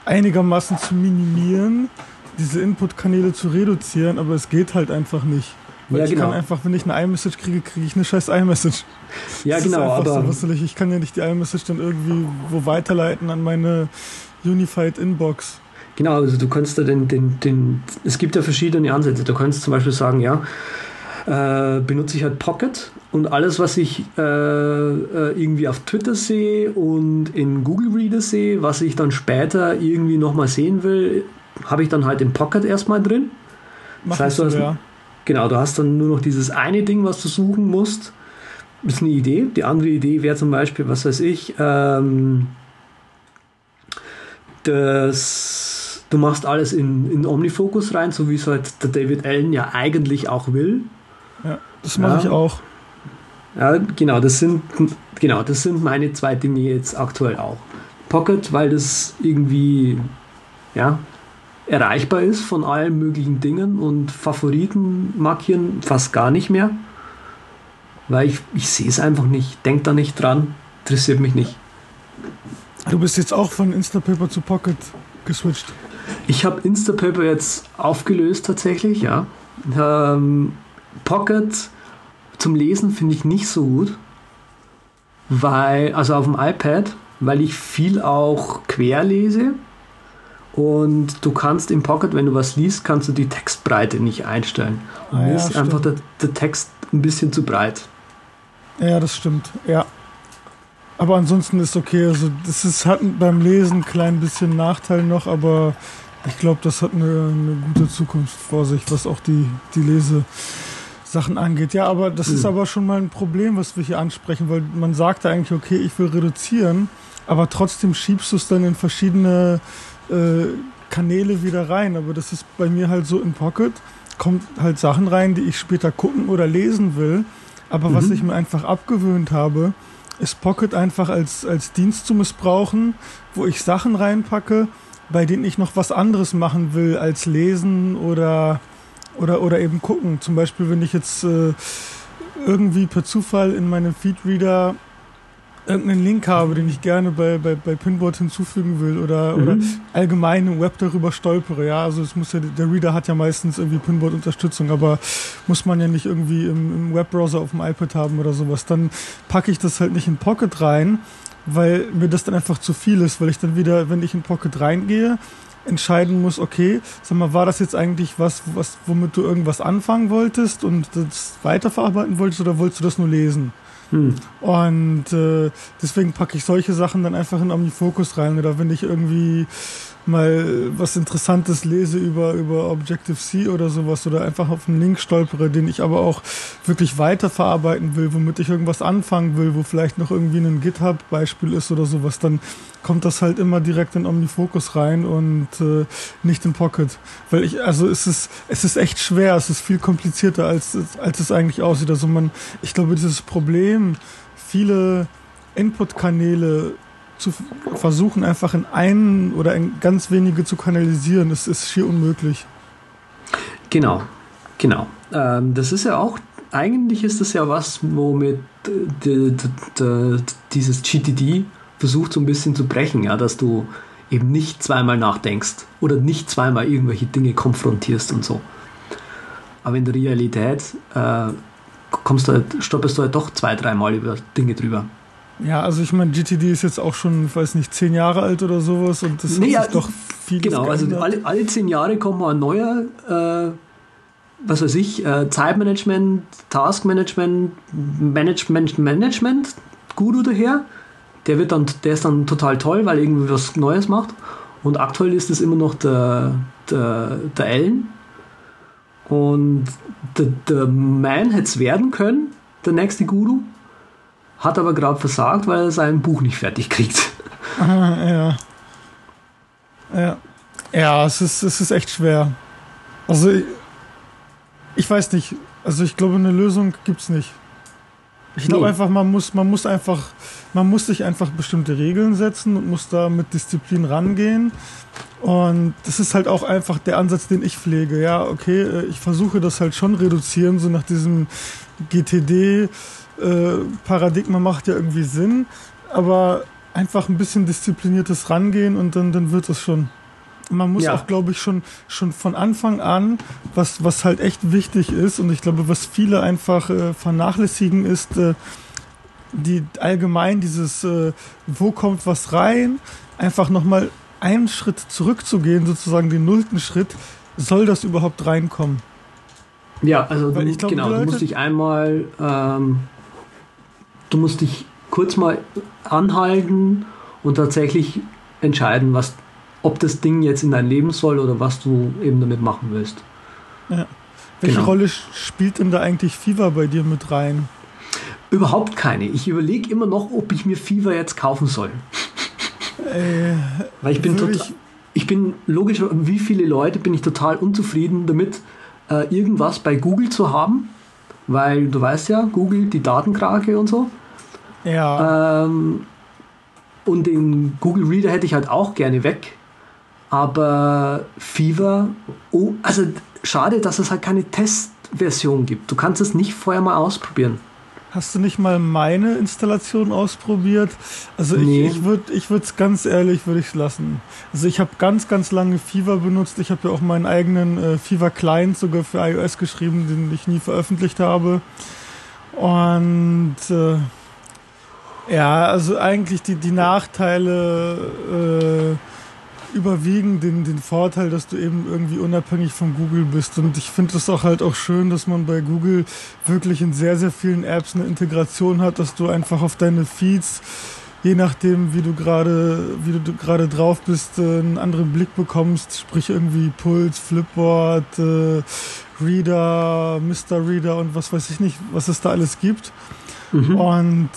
einigermaßen zu minimieren, diese Input-Kanäle zu reduzieren, aber es geht halt einfach nicht. Weil ja, ich genau. kann einfach, wenn ich eine iMessage kriege, kriege ich eine scheiß iMessage. Ja, das genau, aber. So, ich, ich kann ja nicht die iMessage dann irgendwie wo weiterleiten an meine Unified Inbox. Genau, also du kannst da den, den, den, es gibt ja verschiedene Ansätze. Du kannst zum Beispiel sagen, ja, äh, benutze ich halt Pocket und alles, was ich äh, äh, irgendwie auf Twitter sehe und in Google Reader sehe, was ich dann später irgendwie nochmal sehen will, habe ich dann halt im Pocket erstmal drin. Mach das heißt, du hast, ja. Genau, du hast dann nur noch dieses eine Ding, was du suchen musst. Das ist eine Idee. Die andere Idee wäre zum Beispiel, was weiß ich, ähm, das, du machst alles in, in Omnifocus rein, so wie es halt der David Allen ja eigentlich auch will. Ja, das mache ja. ich auch. Ja, genau, das sind genau, das sind meine zwei Dinge jetzt aktuell auch. Pocket, weil das irgendwie ja, erreichbar ist von allen möglichen Dingen und Favoriten markieren fast gar nicht mehr. Weil ich, ich sehe es einfach nicht, denk da nicht dran, interessiert mich nicht. Du bist jetzt auch von Instapaper zu Pocket geswitcht. Ich habe Instapaper jetzt aufgelöst tatsächlich, ja. Ähm, Pocket zum Lesen finde ich nicht so gut, weil, also auf dem iPad, weil ich viel auch quer lese und du kannst im Pocket, wenn du was liest, kannst du die Textbreite nicht einstellen. Und ah, mir ja, ist einfach der, der Text ein bisschen zu breit. Ja, das stimmt, ja. Aber ansonsten ist okay. Also das ist, hat beim Lesen ein klein bisschen Nachteil noch, aber ich glaube, das hat eine, eine, gute Zukunft vor sich, was auch die, die Lesesachen angeht. Ja, aber das mhm. ist aber schon mal ein Problem, was wir hier ansprechen, weil man sagte eigentlich, okay, ich will reduzieren, aber trotzdem schiebst du es dann in verschiedene äh, Kanäle wieder rein. Aber das ist bei mir halt so in Pocket, kommt halt Sachen rein, die ich später gucken oder lesen will. Aber mhm. was ich mir einfach abgewöhnt habe, ist Pocket einfach als, als Dienst zu missbrauchen, wo ich Sachen reinpacke, bei denen ich noch was anderes machen will als lesen oder, oder, oder eben gucken. Zum Beispiel, wenn ich jetzt äh, irgendwie per Zufall in meinem Feedreader irgendeinen Link habe, den ich gerne bei, bei, bei Pinboard hinzufügen will oder, mhm. oder allgemein im Web darüber stolpere. Ja, also es muss ja, der Reader hat ja meistens irgendwie Pinboard-Unterstützung, aber muss man ja nicht irgendwie im, im Webbrowser auf dem iPad haben oder sowas. Dann packe ich das halt nicht in Pocket rein, weil mir das dann einfach zu viel ist, weil ich dann wieder, wenn ich in Pocket reingehe, entscheiden muss, okay, sag mal, war das jetzt eigentlich was, was, womit du irgendwas anfangen wolltest und das weiterverarbeiten wolltest oder wolltest du das nur lesen? Hm. Und äh, deswegen packe ich solche Sachen dann einfach in OmniFocus rein. Oder wenn ich irgendwie mal was Interessantes lese über, über Objective-C oder sowas oder einfach auf einen Link stolpere, den ich aber auch wirklich weiterverarbeiten will, womit ich irgendwas anfangen will, wo vielleicht noch irgendwie ein GitHub-Beispiel ist oder sowas, dann kommt das halt immer direkt in OmniFocus rein und äh, nicht in Pocket. Weil ich, also es ist, es ist echt schwer, es ist viel komplizierter, als, als es eigentlich aussieht. Also man, ich glaube, dieses Problem, viele Input-Kanäle zu versuchen, einfach in einen oder in ganz wenige zu kanalisieren, das ist schier unmöglich. Genau, genau. Ähm, das ist ja auch, eigentlich ist das ja was, womit die, dieses GTD versucht so ein bisschen zu brechen, ja, dass du eben nicht zweimal nachdenkst oder nicht zweimal irgendwelche Dinge konfrontierst und so. Aber in der Realität äh, kommst du halt, stoppest du halt doch zwei, dreimal über Dinge drüber. Ja, also ich meine, GTD ist jetzt auch schon, ich weiß nicht, zehn Jahre alt oder sowas und das nee, hat ja, doch viel Genau, also geändert. also alle, alle zehn Jahre kommt mal ein neuer, äh, was weiß ich, äh, Zeitmanagement, Taskmanagement, Management, Management, Guru daher. Der wird dann, der ist dann total toll, weil er irgendwie was Neues macht. Und aktuell ist es immer noch der, der, der Ellen. Und der, der Man hätte es werden können, der nächste Guru hat aber gerade versagt, weil er sein Buch nicht fertig kriegt. ja. Ja. Ja, es ist, es ist echt schwer. Also, ich, ich weiß nicht. Also, ich glaube, eine Lösung gibt es nicht. Ich glaube nee. einfach, man muss, man muss einfach, man muss sich einfach bestimmte Regeln setzen und muss da mit Disziplin rangehen. Und das ist halt auch einfach der Ansatz, den ich pflege. Ja, okay, äh, ich versuche das halt schon reduzieren, so nach diesem GTD, äh, Paradigma macht ja irgendwie Sinn, aber einfach ein bisschen diszipliniertes Rangehen und dann, dann wird es schon. Man muss ja. auch, glaube ich, schon, schon von Anfang an, was, was halt echt wichtig ist und ich glaube, was viele einfach äh, vernachlässigen, ist äh, die allgemein dieses, äh, wo kommt was rein, einfach nochmal einen Schritt zurückzugehen, sozusagen den nullten Schritt, soll das überhaupt reinkommen? Ja, also du, glaub, genau, Leute, du musst dich einmal ähm, du musst dich kurz mal anhalten und tatsächlich entscheiden, was, ob das Ding jetzt in dein Leben soll oder was du eben damit machen willst. Ja. Welche genau. Rolle spielt denn da eigentlich Fever bei dir mit rein? Überhaupt keine. Ich überlege immer noch, ob ich mir Fever jetzt kaufen soll. Äh, Weil ich bin total. Ich, ich bin logisch, wie viele Leute bin ich total unzufrieden damit, äh, irgendwas bei Google zu haben, weil du weißt ja, Google, die Datenkrake und so. Ja. Ähm, und den Google Reader hätte ich halt auch gerne weg. Aber Fever, oh, also schade, dass es halt keine Testversion gibt. Du kannst es nicht vorher mal ausprobieren. Hast du nicht mal meine Installation ausprobiert? Also Nee. ich, ich würde ich würde es ganz ehrlich würde ich lassen. Also ich habe ganz ganz lange Fever benutzt. Ich habe ja auch meinen eigenen äh, Fever Client sogar für iOS geschrieben, den ich nie veröffentlicht habe. Und äh, ja, also eigentlich die die Nachteile äh, überwiegen den den Vorteil, dass du eben irgendwie unabhängig von Google bist. Und ich finde es auch halt auch schön, dass man bei Google wirklich in sehr, sehr vielen Apps eine Integration hat, dass du einfach auf deine Feeds, je nachdem, wie du gerade, wie du gerade drauf bist, äh, einen anderen Blick bekommst, sprich irgendwie Puls, Flipboard, äh, Reader, Mr. Reader und was weiß ich nicht, was es da alles gibt. Mhm. Und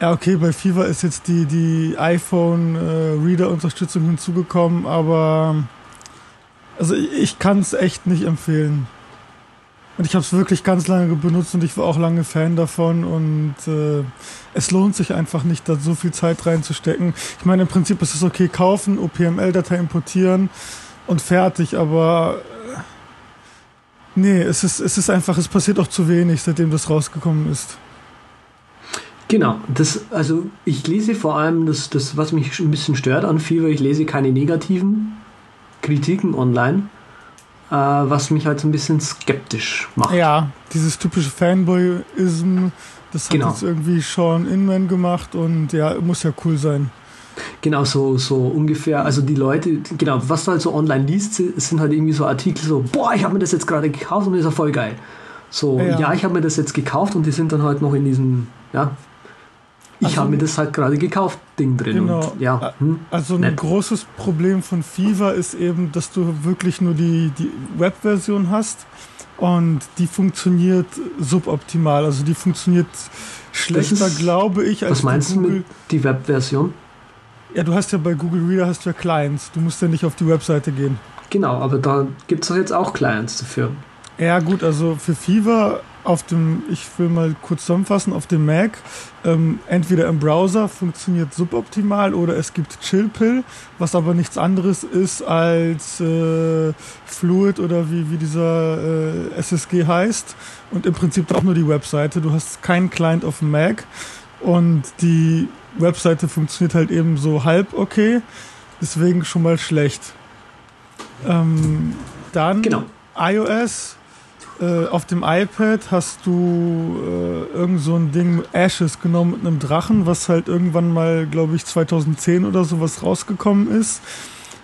ja, okay, bei Fever ist jetzt die, die iPhone äh, hinzugekommen, aber also ich, ich kann es echt nicht empfehlen. Und ich habe es wirklich ganz lange benutzt und ich war auch lange Fan davon und äh, es lohnt sich einfach nicht, da so viel Zeit reinzustecken. Ich meine, im Prinzip ist es okay, kaufen, OPML-Datei importieren und fertig, aber äh, nee, es ist, es ist einfach, es passiert auch zu wenig, seitdem das rausgekommen ist. Genau, das, also ich lese vor allem das, das, was mich ein bisschen stört an Fever, ich lese keine negativen Kritiken online, äh, was mich halt so ein bisschen skeptisch macht. Ja, dieses typische Fanboyism, das hat Genau. jetzt irgendwie Sean Inman gemacht und ja, muss ja cool sein. Genau, so, so ungefähr, also die Leute, genau, was du halt so online liest, es sind halt irgendwie so Artikel so, boah, ich habe mir das jetzt gerade gekauft und das ist ja voll geil. So, Ja. ja, ich habe mir das jetzt gekauft und die sind dann halt noch in diesem, ja, ich Also- habe mir das halt gerade gekauft, Ding drin. Genau. Und, ja, hm, Also ein Nett. großes Problem von Fever ist eben, dass du wirklich nur die, die Web-Version hast und die funktioniert suboptimal. Also die funktioniert schlechter, ist- glaube ich, als was meinst die du Google. mit die Webversion? Ja, du hast ja bei Google Reader hast du ja Clients. Du musst ja nicht auf die Webseite gehen. Genau, aber da gibt es doch jetzt auch Clients dafür. Ja, gut, also für Fever auf dem, ich will mal kurz zusammenfassen, auf dem Mac, ähm, entweder im Browser funktioniert suboptimal oder es gibt Chillpill, was aber nichts anderes ist als äh, Fluid oder wie, wie dieser äh, SSG heißt und im Prinzip auch nur die Webseite. Du hast keinen Client auf dem Mac und die Webseite funktioniert halt eben so halb okay, deswegen schon mal schlecht. Ähm, dann Genau. iOS. Äh, auf dem iPad hast du äh, irgend so ein Ding Ashes genommen mit einem Drachen, was halt irgendwann mal, glaube ich, 2010 oder sowas rausgekommen ist.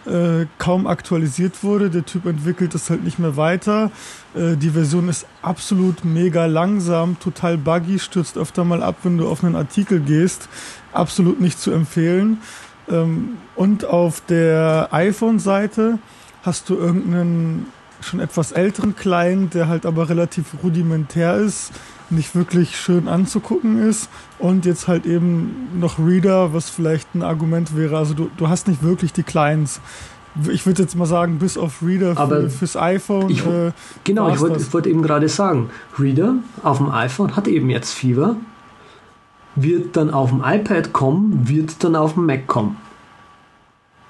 Äh, kaum aktualisiert wurde. Der Typ entwickelt es halt nicht mehr weiter. Äh, die Version ist absolut mega langsam, total buggy, stürzt öfter mal ab, wenn du auf einen Artikel gehst. Absolut nicht zu empfehlen. Ähm, und auf der iPhone-Seite hast du irgendeinen schon etwas älteren Client, der halt aber relativ rudimentär ist, nicht wirklich schön anzugucken ist und jetzt halt eben noch Reader, was vielleicht ein Argument wäre. Also du, du hast nicht wirklich die Clients. Ich würde jetzt mal sagen, bis auf Reader Aber für, fürs iPhone. ich- äh, Genau, ich wollte wollte eben gerade sagen, Reader auf dem iPhone hat eben jetzt Fever, wird dann auf dem iPad kommen, wird dann auf dem Mac kommen.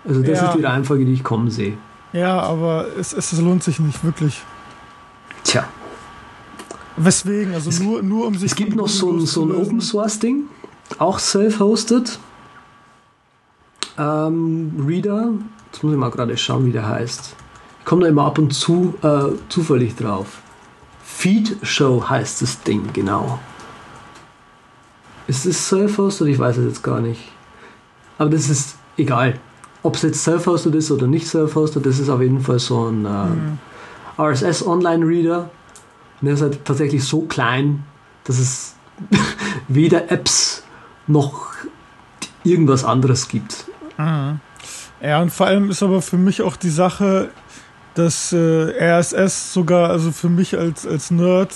Also das Ja. ist die Reihenfolge, die ich kommen sehe. Ja, aber es, es lohnt sich nicht wirklich. Tja, Weswegen? Also Es- nur, nur um sich. es gibt noch so ein, so ein. Open Source Ding, auch self-hosted. Ähm, Reader, jetzt muss ich mal gerade schauen, wie der heißt. Ich komme da immer ab und zu äh, zufällig drauf. Feed Show heißt das Ding, genau. Ist es self-hosted? Ich weiß es jetzt gar nicht. Aber das ist egal. Ob es jetzt self-hosted ist oder nicht self-hosted, das ist auf jeden Fall so ein äh, Hm. RSS Online Reader. Und der ist halt tatsächlich so klein, dass es weder Apps noch irgendwas anderes gibt. Mhm. Ja, und vor allem ist aber für mich auch die Sache, dass äh, RSS sogar, also für mich als, als Nerd,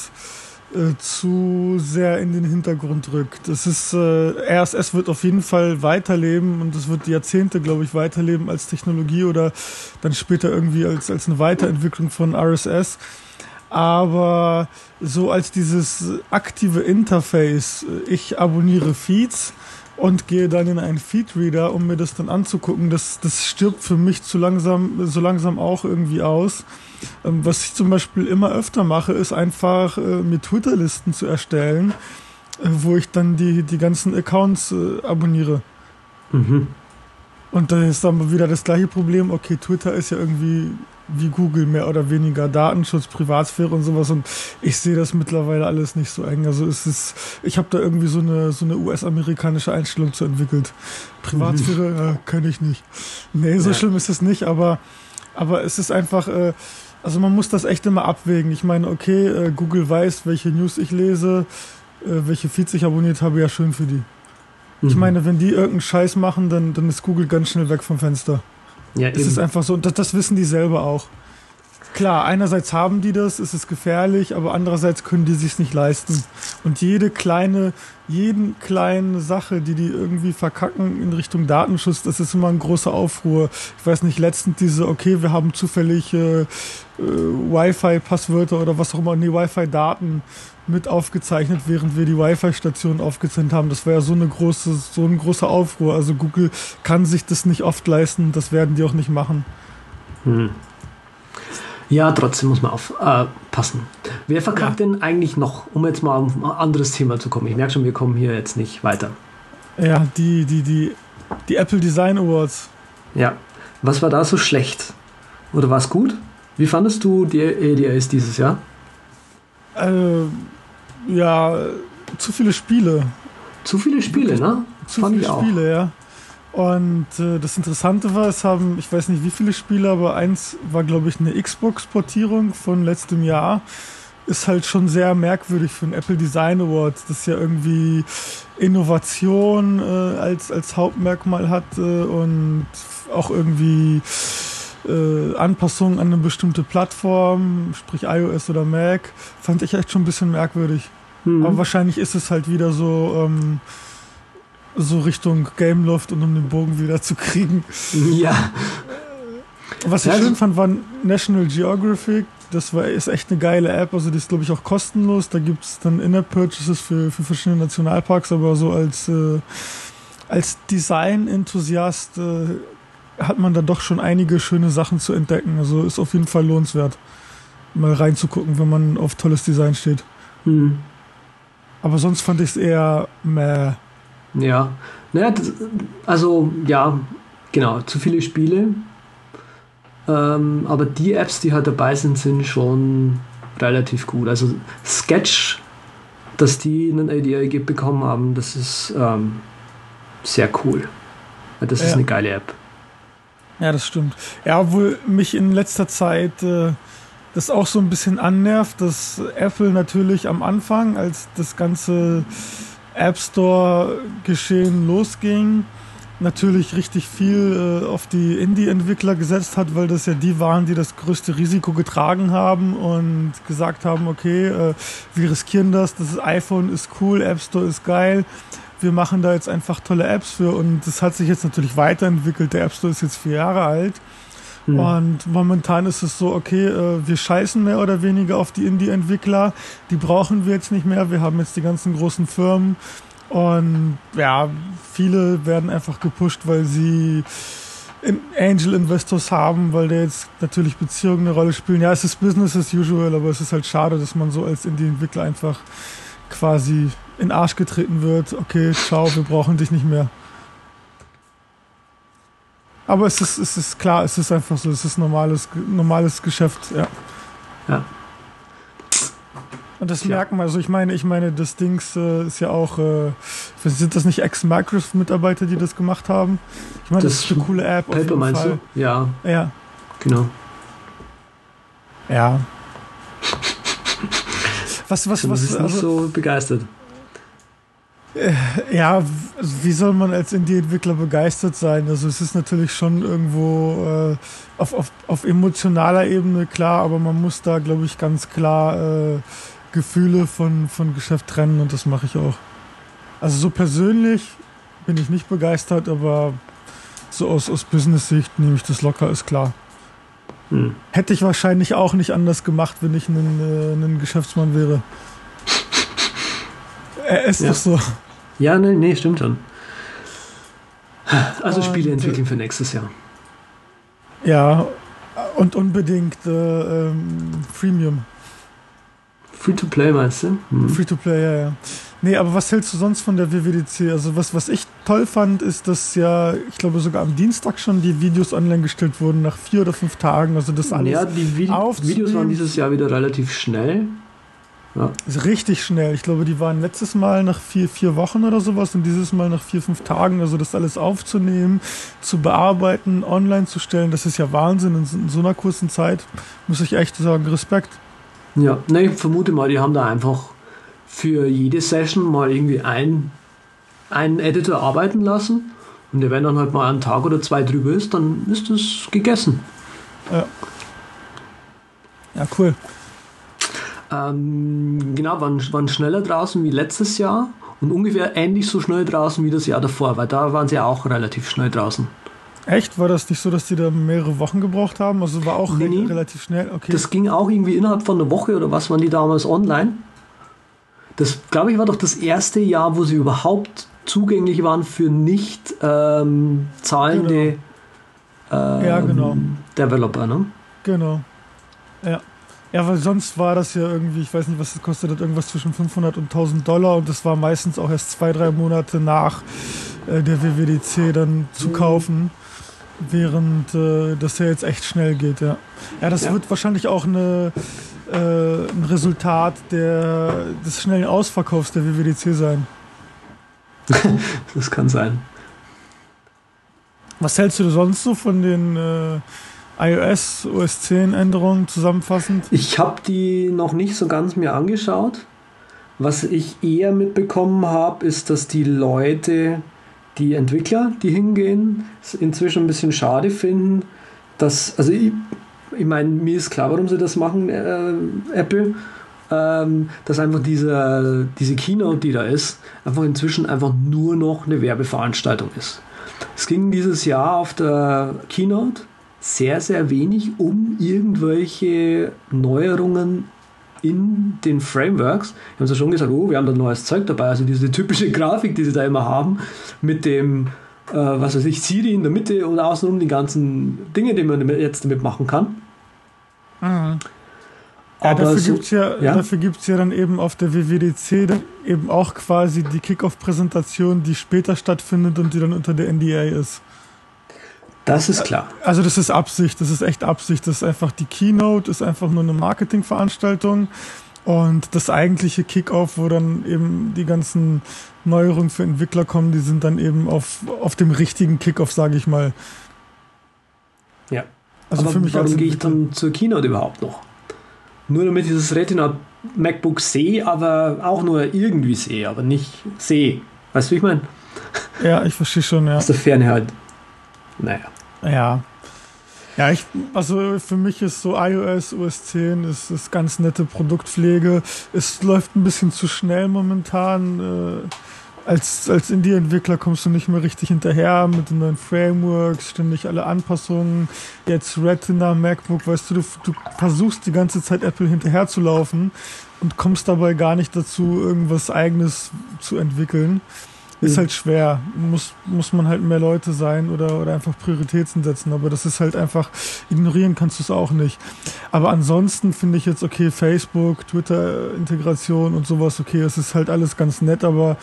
äh, zu sehr in den Hintergrund rückt. Das ist, äh, RSS wird auf jeden Fall weiterleben und es wird Jahrzehnte, glaube ich, weiterleben als Technologie oder dann später irgendwie als, als eine Weiterentwicklung von RSS. Aber so als dieses aktive Interface, äh, ich abonniere Feeds, und gehe dann in einen Feedreader, um mir das dann anzugucken. Das, das stirbt für mich zu langsam, so langsam auch irgendwie aus. Ähm, was ich zum Beispiel immer öfter mache, ist einfach äh, mir Twitter-Listen zu erstellen, äh, wo ich dann die, die ganzen Accounts äh, abonniere. Mhm. Und da ist dann wieder das gleiche Problem. Okay, Twitter ist ja irgendwie wie Google mehr oder weniger Datenschutz, Privatsphäre und sowas. Und ich sehe das mittlerweile alles nicht so eng. Also es ist, ich habe da irgendwie so eine so eine US-amerikanische Einstellung zu entwickelt. Privatsphäre mhm. äh, kann ich nicht. Nee, so ja. schlimm ist es nicht, aber aber es ist einfach. Äh, also man muss das echt immer abwägen. Ich meine, okay, äh, Google weiß, welche News ich lese, äh, welche Feeds ich abonniert habe, ja schön für die. Mhm. Ich meine, wenn die irgendeinen Scheiß machen, dann, dann ist Google ganz schnell weg vom Fenster. Ja, es ist einfach so, und das, das wissen die selber auch. Klar, einerseits haben die das, es ist gefährlich, aber andererseits können die sich nicht leisten. Und jede kleine, jeden kleine Sache, die die irgendwie verkacken in Richtung Datenschutz, das ist immer ein großer Aufruhr. Ich weiß nicht, letztens diese, okay, wir haben zufällig äh, äh, Wi-Fi-Passwörter oder was auch immer, nee, Wi-Fi-Daten mit aufgezeichnet, während wir die Wi-Fi-Station aufgezeichnet haben. Das war ja so eine große, so ein großer Aufruhr. Also Google kann sich das nicht oft leisten, das werden die auch nicht machen. Hm. Ja, trotzdem muss man aufpassen. Äh, Wer verkackt ja. denn eigentlich noch, um jetzt mal auf ein anderes Thema zu kommen? Ich merke schon, wir kommen hier jetzt nicht weiter. Ja, die, die, die, die Apple Design Awards. Ja. Was war da so schlecht? Oder war es gut? Wie fandest du die EDAs dieses Jahr? Äh, ja, zu viele Spiele. Zu viele Spiele, ne? Zu Fand viele Spiele, ja. Und äh, das Interessante war, es haben, ich weiß nicht wie viele Spiele, aber eins war, glaube ich, eine Xbox-Portierung von letztem Jahr. Ist halt schon sehr merkwürdig für einen Apple Design Award, das ja irgendwie Innovation äh, als, als Hauptmerkmal hat äh, und auch irgendwie äh, Anpassungen an eine bestimmte Plattform, sprich iOS oder Mac, fand ich echt schon ein bisschen merkwürdig. Mhm. Aber wahrscheinlich ist es halt wieder so, ähm, so Richtung Gameloft und um den Bogen wieder zu kriegen. Ja. Was ich ja, schön fand, war National Geographic. Das war, ist echt eine geile App. Also, die ist, glaube ich, auch kostenlos. Da gibt es dann In-App-Purchases für, für verschiedene Nationalparks, aber so als, äh, als Design-Enthusiast äh, hat man da doch schon einige schöne Sachen zu entdecken. Also ist auf jeden Fall lohnenswert, mal reinzugucken, wenn man auf tolles Design steht. Hm. Aber sonst fand ich es eher meh. Ja, naja, das, also ja, genau, zu viele Spiele. Ähm, aber die Apps, die halt dabei sind, sind schon relativ gut. Also Sketch, dass die einen ADA bekommen haben, das ist ähm, sehr cool. Das ist ja. eine geile App. Ja, das stimmt. Ja, obwohl mich in letzter Zeit äh, das auch so ein bisschen annervt, dass Apple natürlich am Anfang, als das ganze App Store-Geschehen losging, natürlich richtig viel äh, auf die Indie-Entwickler gesetzt hat, weil das ja die waren, die das größte Risiko getragen haben und gesagt haben, okay, äh, wir riskieren das, das iPhone ist cool, App Store ist geil wir machen da jetzt einfach tolle Apps für und das hat sich jetzt natürlich weiterentwickelt. Der App Store ist jetzt vier Jahre alt. Mhm. Und momentan ist es so, okay, äh, wir scheißen mehr oder weniger auf die Indie-Entwickler. Die brauchen wir jetzt nicht mehr. Wir haben jetzt die ganzen großen Firmen. Und ja, viele werden einfach gepusht, weil sie Angel Investors haben, weil da jetzt natürlich Beziehungen eine Rolle spielen. Ja, es ist Business as usual, aber es ist halt schade, dass man so als Indie-Entwickler einfach quasi in den Arsch getreten wird, okay, ciao, wir brauchen dich nicht mehr. Aber es ist, es ist klar, es ist einfach so, es ist normales, normales Geschäft, ja. Ja. Und das Tja. merken wir, also ich meine, ich meine, das Dings äh, ist ja auch, äh, sind das nicht Ex-Microsoft-Mitarbeiter, die das gemacht haben? Ich meine, das, das ist eine coole App. Paper meinst Fall. du? Ja. Ja. Genau. Ja. Was, was, was? Du bist also, nicht so begeistert. Äh, ja, wie soll man als Indie-Entwickler begeistert sein? Also es ist natürlich schon irgendwo äh, auf, auf, auf emotionaler Ebene klar, aber man muss da, glaube ich, ganz klar äh, Gefühle von, von Geschäft trennen und das mache ich auch. Also so persönlich bin ich nicht begeistert, aber so aus, aus Business-Sicht nehme ich das locker, ist klar. Hm. Hätte ich wahrscheinlich auch nicht anders gemacht, wenn ich ein, äh, ein Geschäftsmann wäre. Er ist ja. doch so. Ja, nee, nee, stimmt schon. Also Spiele entwickeln für nächstes Jahr. Ja, und unbedingt äh, ähm, Freemium. Free-to-Play meinst du? Hm. Free-to-Play, ja, ja. Nee, aber was hältst du sonst von der WWDC? Also was, was ich toll fand, ist, dass ja, ich glaube sogar am Dienstag schon die Videos online gestellt wurden, nach vier oder fünf Tagen. Also das alles Ja, die Vide Videos waren dieses Jahr wieder relativ schnell. Ja. Ist richtig schnell. Ich glaube, die waren letztes Mal nach vier, vier Wochen oder sowas und dieses Mal nach vier, fünf Tagen. Also das alles aufzunehmen, zu bearbeiten, online zu stellen, das ist ja Wahnsinn in, so einer kurzen Zeit. Muss ich echt sagen, Respekt. Ja, ne, ich vermute mal, die haben da einfach für jede Session mal irgendwie ein, einen Editor arbeiten lassen. Und wenn dann halt mal ein Tag oder zwei drüber ist, dann ist es gegessen. Ja. Ja, cool. Ähm, genau, waren, waren schneller draußen wie letztes Jahr und ungefähr ähnlich so schnell draußen wie das Jahr davor, weil da waren sie auch relativ schnell draußen. Echt? War das nicht so, dass die da mehrere Wochen gebraucht haben? Also war auch nee, re relativ schnell? Okay. Das ging auch irgendwie innerhalb von einer Woche oder was waren die damals online? Das, glaube ich, war doch das erste Jahr, wo sie überhaupt zugänglich waren für nicht ähm, zahlende genau. ähm, ja, genau. Developer, ne? Genau. Ja. Ja, weil sonst war das ja irgendwie, ich weiß nicht, was das kostet hat, irgendwas zwischen 500 und 1000 Dollar und das war meistens auch erst zwei, drei Monate nach äh, der WWDC dann zu mhm. kaufen, während äh, das ja jetzt echt schnell geht, ja. Ja, das ja. wird wahrscheinlich auch eine, äh, ein Resultat der, des schnellen Ausverkaufs der WWDC sein. das kann sein. Was hältst du sonst so von den äh, iOS OS 10 Änderungen zusammenfassend? Ich habe die noch nicht so ganz mir angeschaut. Was ich eher mitbekommen habe, ist, dass die Leute, die Entwickler, die hingehen, es inzwischen ein bisschen schade finden, dass, also ich, ich meine, mir ist klar, warum sie das machen, äh, Apple, ähm, dass einfach diese, diese Keynote, die da ist, einfach inzwischen einfach nur noch eine Werbeveranstaltung ist. Es ging dieses Jahr auf der Keynote sehr, sehr wenig um irgendwelche Neuerungen in den Frameworks. Wir haben es ja schon gesagt, oh, wir haben da neues Zeug dabei. Also diese typische Grafik, die sie da immer haben, mit dem, äh, was weiß ich, Siri in der Mitte und außenrum die ganzen Dinge, die man jetzt damit machen kann. Mhm. Ja, Aber dafür so, gibt es ja, ja? Dafür gibt's ja dann eben auf der WWDC eben auch quasi die Kickoff-Präsentation, die später stattfindet und die dann unter der NDA ist. Das ist klar. Also das ist Absicht, das ist echt Absicht. Das ist einfach die Keynote, ist einfach nur eine Marketingveranstaltung. Und das eigentliche Kickoff, wo dann eben die ganzen Neuerungen für Entwickler kommen, die sind dann eben auf, auf dem richtigen Kickoff, sage ich mal. Ja. Also Aber für mich warum gehe ich dann zur Keynote überhaupt noch? Nur damit ich das Retina MacBook sehe, aber auch nur irgendwie sehe, aber nicht sehe. Weißt du, wie ich meine? Ja, ich verstehe schon, ja. Aus der Ferne halt. Naja. Ja. Ja, ich, also für mich ist so iOS, OS 10 ist, ist ganz nette Produktpflege. Es läuft ein bisschen zu schnell momentan. Äh, als, als Indie-Entwickler kommst du nicht mehr richtig hinterher mit den neuen Frameworks, ständig alle Anpassungen. Jetzt Retina, MacBook, weißt du, du, du versuchst die ganze Zeit Apple hinterher zu laufen und kommst dabei gar nicht dazu, irgendwas eigenes zu entwickeln. Ist mhm. halt schwer. Muss, muss man halt mehr Leute sein oder, oder einfach Prioritäten setzen. Aber das ist halt einfach, ignorieren kannst du es auch nicht. Aber ansonsten finde ich jetzt, okay, Facebook, Twitter-Integration und sowas, okay, es ist halt alles ganz nett, aber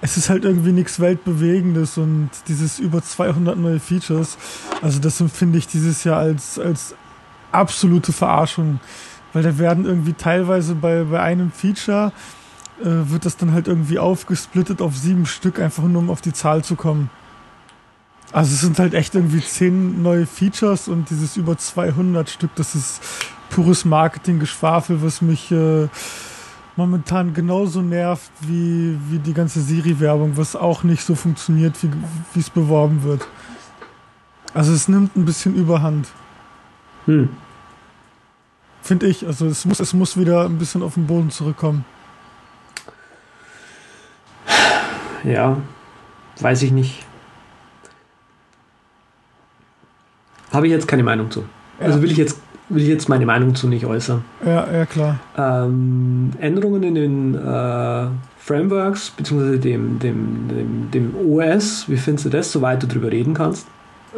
es ist halt irgendwie nichts Weltbewegendes und dieses über 200 neue Features, also das empfinde ich dieses Jahr als, als absolute Verarschung. Weil da werden irgendwie teilweise bei, bei einem Feature äh, wird das dann halt irgendwie aufgesplittet auf sieben Stück, einfach nur um auf die Zahl zu kommen. Also es sind halt echt irgendwie zehn neue Features und dieses über 200 Stück, das ist pures Marketing-Geschwafel, was mich äh, momentan genauso nervt wie, wie die ganze Siri-Werbung, was auch nicht so funktioniert, wie es beworben wird. Also es nimmt ein bisschen Überhand. Hm. Finde ich. Also es muss, es muss wieder ein bisschen auf den Boden zurückkommen. Ja, weiß ich nicht. Habe ich jetzt keine Meinung zu. Ja. Also will ich jetzt will ich jetzt meine Meinung zu nicht äußern. Ja, ja klar. Ähm, Änderungen in den äh, Frameworks beziehungsweise dem, dem, dem, dem OS, wie findest du das, soweit du drüber reden kannst?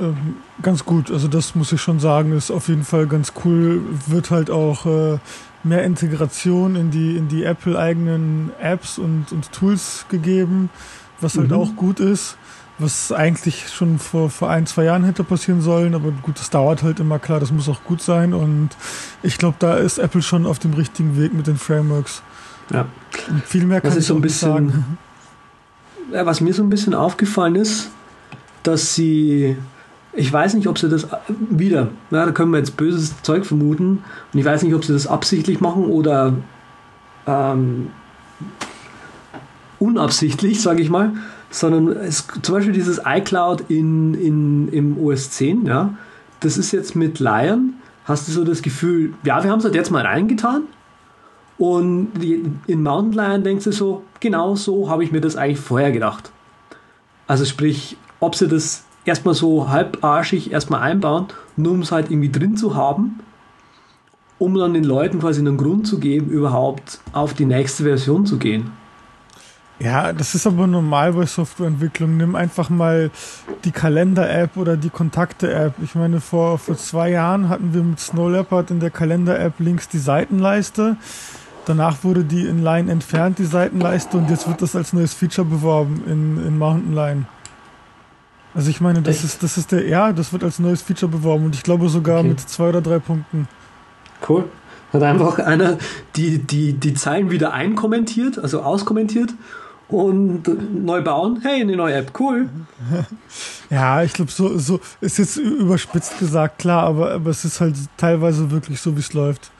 Ähm, ganz gut, also das muss ich schon sagen, ist auf jeden Fall ganz cool. Wird halt auch äh, mehr Integration in die, in die Apple-eigenen Apps und, und Tools gegeben, was halt mhm. auch gut ist was eigentlich schon vor, vor ein, zwei Jahren hätte passieren sollen, aber gut, das dauert halt immer klar, das muss auch gut sein und ich glaube, da ist Apple schon auf dem richtigen Weg mit den Frameworks. Ja. Und viel mehr kann das ich so ein bisschen, sagen. Ja, was mir so ein bisschen aufgefallen ist, dass sie, ich weiß nicht, ob sie das wieder, ja, da können wir jetzt böses Zeug vermuten. Und ich weiß nicht, ob sie das absichtlich machen oder ähm, unabsichtlich, sage ich mal, sondern es, zum Beispiel dieses iCloud in, in, im OS 10, ja, das ist jetzt mit Lion, hast du so das Gefühl, ja, wir haben es halt jetzt mal reingetan. Und in Mountain Lion denkst du so, genau so habe ich mir das eigentlich vorher gedacht. Also sprich, ob sie das erstmal so halbarschig erstmal einbauen, nur um es halt irgendwie drin zu haben, um dann den Leuten quasi einen Grund zu geben, überhaupt auf die nächste Version zu gehen. Ja, das ist aber normal bei Softwareentwicklung. Nimm einfach mal die Kalender-App oder die Kontakte-App. Ich meine, vor, vor zwei Jahren hatten wir mit Snow Leopard in der Kalender-App links die Seitenleiste. Danach wurde die in Line entfernt, die Seitenleiste, und jetzt wird das als neues Feature beworben in, in Mountain Line. Also ich meine, das ist, das ist der, ja, das wird als neues Feature beworben und ich glaube sogar okay. mit zwei oder drei Punkten. Cool. Hat einfach einer die, die, die Zeilen wieder einkommentiert, also auskommentiert und neu bauen. Hey, eine neue App, cool. Ja, ich glaube, so, so ist jetzt überspitzt gesagt, klar, aber, aber es ist halt teilweise wirklich so, wie es läuft.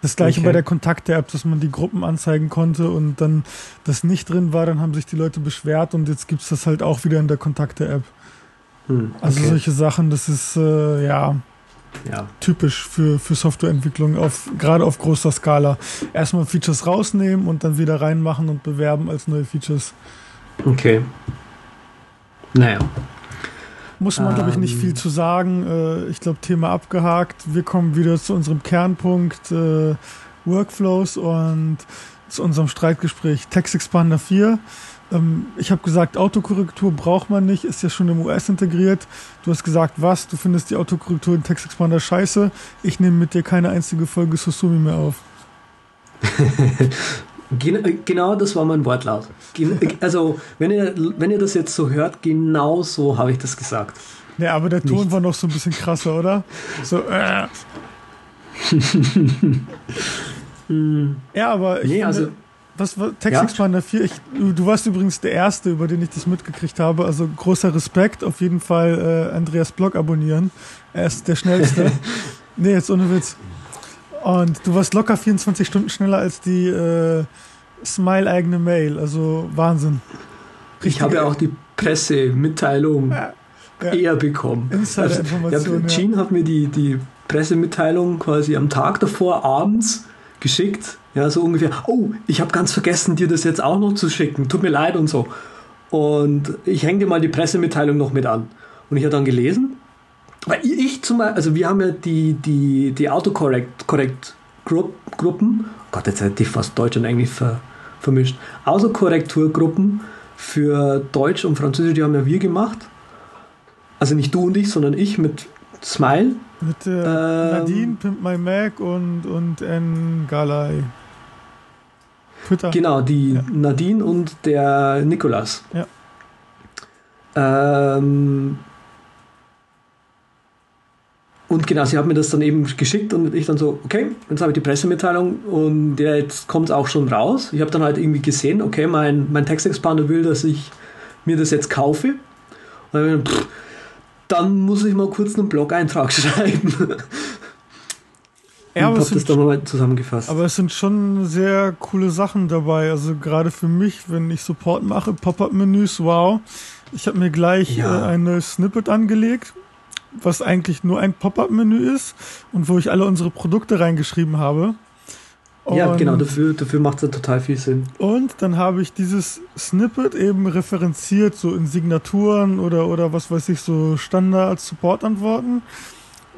Das gleiche okay. bei der Kontakte-App, dass man die Gruppen anzeigen konnte und dann das nicht drin war, dann haben sich die Leute beschwert und jetzt gibt es das halt auch wieder in der Kontakte-App. Hm, also okay. Also solche Sachen, das ist äh, ja ja. typisch für, für Softwareentwicklung, auf, gerade auf großer Skala. Erstmal Features rausnehmen und dann wieder reinmachen und bewerben als neue Features. Okay. Naja. Muss man, ähm. glaube ich, nicht viel ähm. zu sagen. Äh, ich glaube, Thema abgehakt. Wir kommen wieder zu unserem Kernpunkt äh, Workflows und zu unserem Streitgespräch Text Expander 4. Ähm, ich habe gesagt, Autokorrektur braucht man nicht, ist ja schon im US integriert. Du hast gesagt, was? Du findest die Autokorrektur in Text Expander scheiße. Ich nehme mit dir keine einzige Folge Susumi mehr auf. genau das war mein Wortlaut. Also, wenn ihr, wenn ihr das jetzt so hört, genau so habe ich das gesagt. Ja, aber der Ton Nicht. war noch so ein bisschen krasser, oder? So, äh. ja, aber ich nee, finde, also was war Text ja? Expander 4? Ich, du warst übrigens der Erste, über den ich das mitgekriegt habe. Also großer Respekt. Auf jeden Fall äh, Andreas Blog abonnieren. Er ist der Schnellste. nee, jetzt ohne Witz. Und du warst locker 24 Stunden schneller als die äh, Smile-eigene Mail. Also Wahnsinn. Richtig ich habe ja auch die Pressemitteilung ja, ja. eher bekommen. Also, ja, Gene hat mir die, die Pressemitteilung quasi am Tag davor abends geschickt. Ja, so ungefähr, oh, ich habe ganz vergessen, dir das jetzt auch noch zu schicken. Tut mir leid und so. Und ich hänge dir mal die Pressemitteilung noch mit an. Und ich habe dann gelesen, weil ich zum Beispiel, also wir haben ja die, die, die Autocorrect Correct Gru oh Gott, jetzt hätte ich fast Deutsch und Englisch ver, vermischt. Autokorrekturgruppen für Deutsch und Französisch, die haben ja wir gemacht. Also nicht du und ich, sondern ich mit Smile. Mit äh, ähm, Nadine, Pimp My Mac und, und N. Galay. Twitter. Genau, die ja. Nadine und der Nikolas. Ja. Ähm, und genau, sie haben mir das dann eben geschickt und ich dann so, okay, jetzt habe ich die Pressemitteilung und ja, jetzt kommt es auch schon raus. Ich habe dann halt irgendwie gesehen, okay, mein, mein Textexpander will, dass ich mir das jetzt kaufe. Und dann, pff, dann muss ich mal kurz einen Blog-Eintrag schreiben. Ja, aber, mal zusammengefasst. aber es sind schon sehr coole Sachen dabei. Also gerade für mich, wenn ich Support mache, Pop-up-Menüs, wow. Ich habe mir gleich ja. äh, ein neues Snippet angelegt was eigentlich nur ein Pop-up-Menü ist und wo ich alle unsere Produkte reingeschrieben habe. Und ja, genau, dafür, dafür macht es total viel Sinn. Und dann habe ich dieses Snippet eben referenziert, so in Signaturen oder, oder was weiß ich, so Standard-Support-Antworten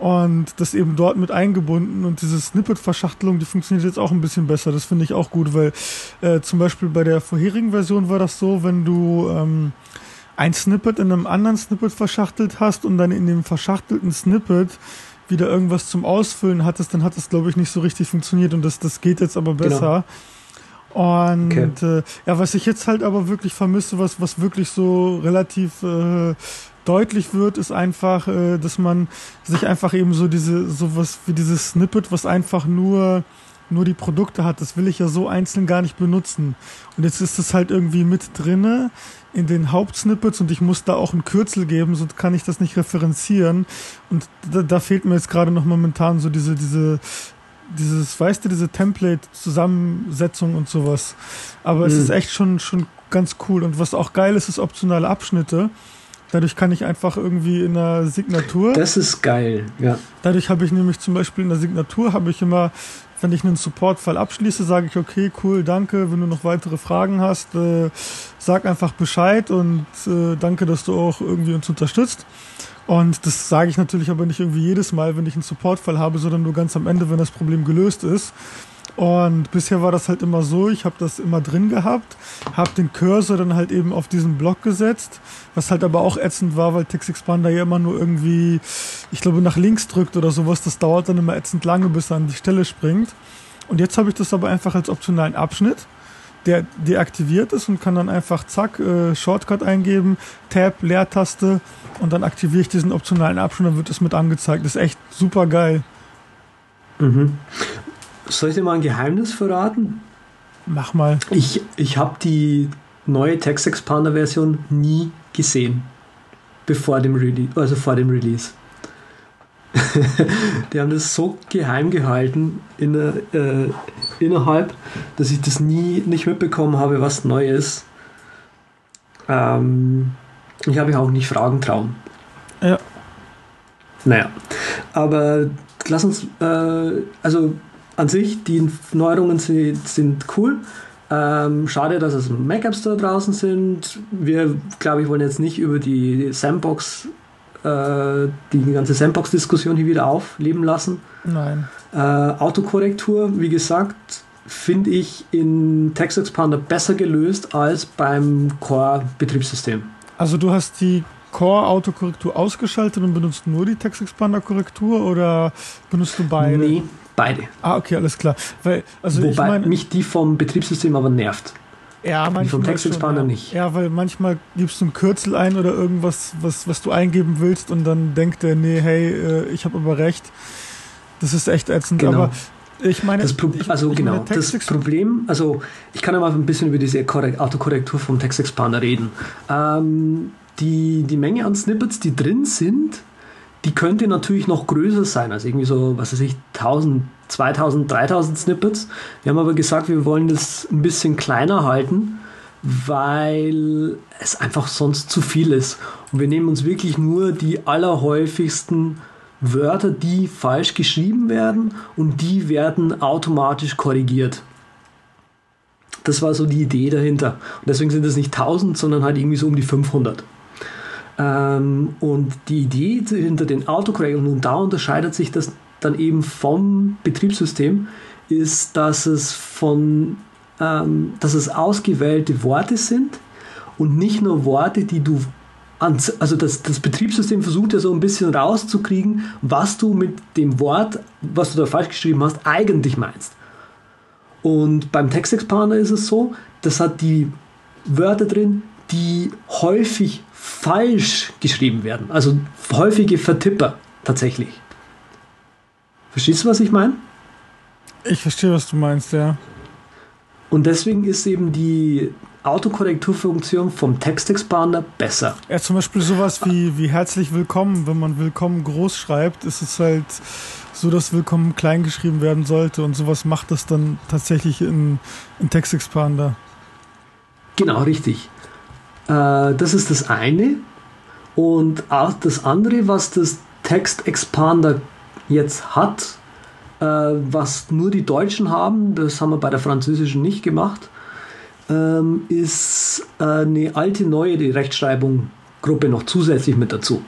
und das eben dort mit eingebunden und diese Snippet-Verschachtelung, die funktioniert jetzt auch ein bisschen besser. Das finde ich auch gut, weil äh, zum Beispiel bei der vorherigen Version war das so, wenn du ähm, ein Snippet in einem anderen Snippet verschachtelt hast und dann in dem verschachtelten Snippet wieder irgendwas zum Ausfüllen hattest, dann hat das, glaube ich, nicht so richtig funktioniert und das, das geht jetzt aber besser. Genau. Und okay. äh, ja, was ich jetzt halt aber wirklich vermisse, was, was wirklich so relativ äh, deutlich wird, ist einfach, äh, dass man sich einfach eben so diese, sowas wie dieses Snippet, was einfach nur nur die Produkte hat, das will ich ja so einzeln gar nicht benutzen. Und jetzt ist es halt irgendwie mit drinne in den Hauptsnippets und ich muss da auch ein Kürzel geben, sonst kann ich das nicht referenzieren. Und da, da fehlt mir jetzt gerade noch momentan so diese, diese, dieses, weißt du, diese Template-Zusammensetzung und sowas. Aber mhm. es ist echt schon, schon ganz cool. Und was auch geil ist, ist optionale Abschnitte. Dadurch kann ich einfach irgendwie in der Signatur. Das ist geil, ja. Dadurch habe ich nämlich zum Beispiel in der Signatur habe ich immer, wenn ich einen Supportfall abschließe, sage ich, okay, cool, danke. Wenn du noch weitere Fragen hast, äh, sag einfach Bescheid und äh, danke, dass du auch irgendwie uns unterstützt. Und das sage ich natürlich aber nicht irgendwie jedes Mal, wenn ich einen Supportfall habe, sondern nur ganz am Ende, wenn das Problem gelöst ist. Und bisher war das halt immer so, ich habe das immer drin gehabt, habe den Cursor dann halt eben auf diesen Block gesetzt, was halt aber auch ätzend war, weil TextExpander ja immer nur irgendwie, ich glaube, nach links drückt oder sowas. Das dauert dann immer ätzend lange, bis er an die Stelle springt. Und jetzt habe ich das aber einfach als optionalen Abschnitt, der deaktiviert ist und kann dann einfach zack, äh, Shortcut eingeben, Tab, Leertaste und dann aktiviere ich diesen optionalen Abschnitt, dann wird es mit angezeigt. Das ist echt super geil. Mhm. Soll ich dir mal ein Geheimnis verraten? Mach mal. Ich, ich habe die neue Text Expander Version nie gesehen. Bevor dem Release, also vor dem Release. die haben das so geheim gehalten in, äh, innerhalb, dass ich das nie nicht mitbekommen habe, was neu ist. Ähm, ich habe mich auch nicht fragen trauen. Ja. Naja, aber lass uns, äh, also an sich, die Neuerungen sind, sind cool. Ähm, schade, dass es Mac App Store draußen sind. Wir, glaube ich, wollen jetzt nicht über die Sandbox, äh, die ganze Sandbox-Diskussion hier wieder aufleben lassen. Nein. Äh, Autokorrektur, wie gesagt, finde ich in Text Expander besser gelöst als beim Core-Betriebssystem. Also du hast die Core-Autokorrektur ausgeschaltet und benutzt nur die Text Expander-Korrektur oder benutzt du beide? Nee, Beide. Ah, okay, alles klar. Weil, also Wobei ich mein, mich die vom Betriebssystem aber nervt. Ja, manchmal. Die vom Textexpander ja. nicht. Ja, weil manchmal gibst du ein Kürzel ein oder irgendwas, was, was du eingeben willst und dann denkt er, nee, hey, äh, ich habe aber recht. Das ist echt ätzend. Genau. Aber ich meine, das Pro ich, also ich genau, das Problem, also ich kann ja mal ein bisschen über diese Autokorrektur vom TextExpander reden. Ähm, die, die Menge an Snippets, die drin sind, die könnte natürlich noch größer sein, also irgendwie so, was weiß ich, 1000, 2000, 3000 Snippets. Wir haben aber gesagt, wir wollen das ein bisschen kleiner halten, weil es einfach sonst zu viel ist. Und wir nehmen uns wirklich nur die allerhäufigsten Wörter, die falsch geschrieben werden und die werden automatisch korrigiert. Das war so die Idee dahinter. Und deswegen sind es nicht 1000, sondern halt irgendwie so um die 500. Ähm, und die Idee hinter den Autokorrektoren, und da unterscheidet sich das dann eben vom Betriebssystem, ist, dass es von ähm, dass es ausgewählte Worte sind und nicht nur Worte, die du also das, das Betriebssystem versucht ja so ein bisschen rauszukriegen, was du mit dem Wort, was du da falsch geschrieben hast, eigentlich meinst. Und beim Textexpander ist es so, das hat die Wörter drin, die häufig falsch geschrieben werden. Also häufige Vertipper tatsächlich. Verstehst du, was ich meine? Ich verstehe, was du meinst, ja. Und deswegen ist eben die Autokorrekturfunktion vom Textexpander besser. Ja, zum Beispiel sowas wie, wie herzlich willkommen. Wenn man willkommen groß schreibt, ist es halt so, dass willkommen klein geschrieben werden sollte. Und sowas macht das dann tatsächlich in, in Textexpander. Genau, richtig. Äh, das ist das eine. Und auch das andere, was das Text-Expander jetzt hat, äh, was nur die Deutschen haben, das haben wir bei der französischen nicht gemacht, ähm, ist äh, eine alte, neue Rechtschreibung-Gruppe noch zusätzlich mit dazu.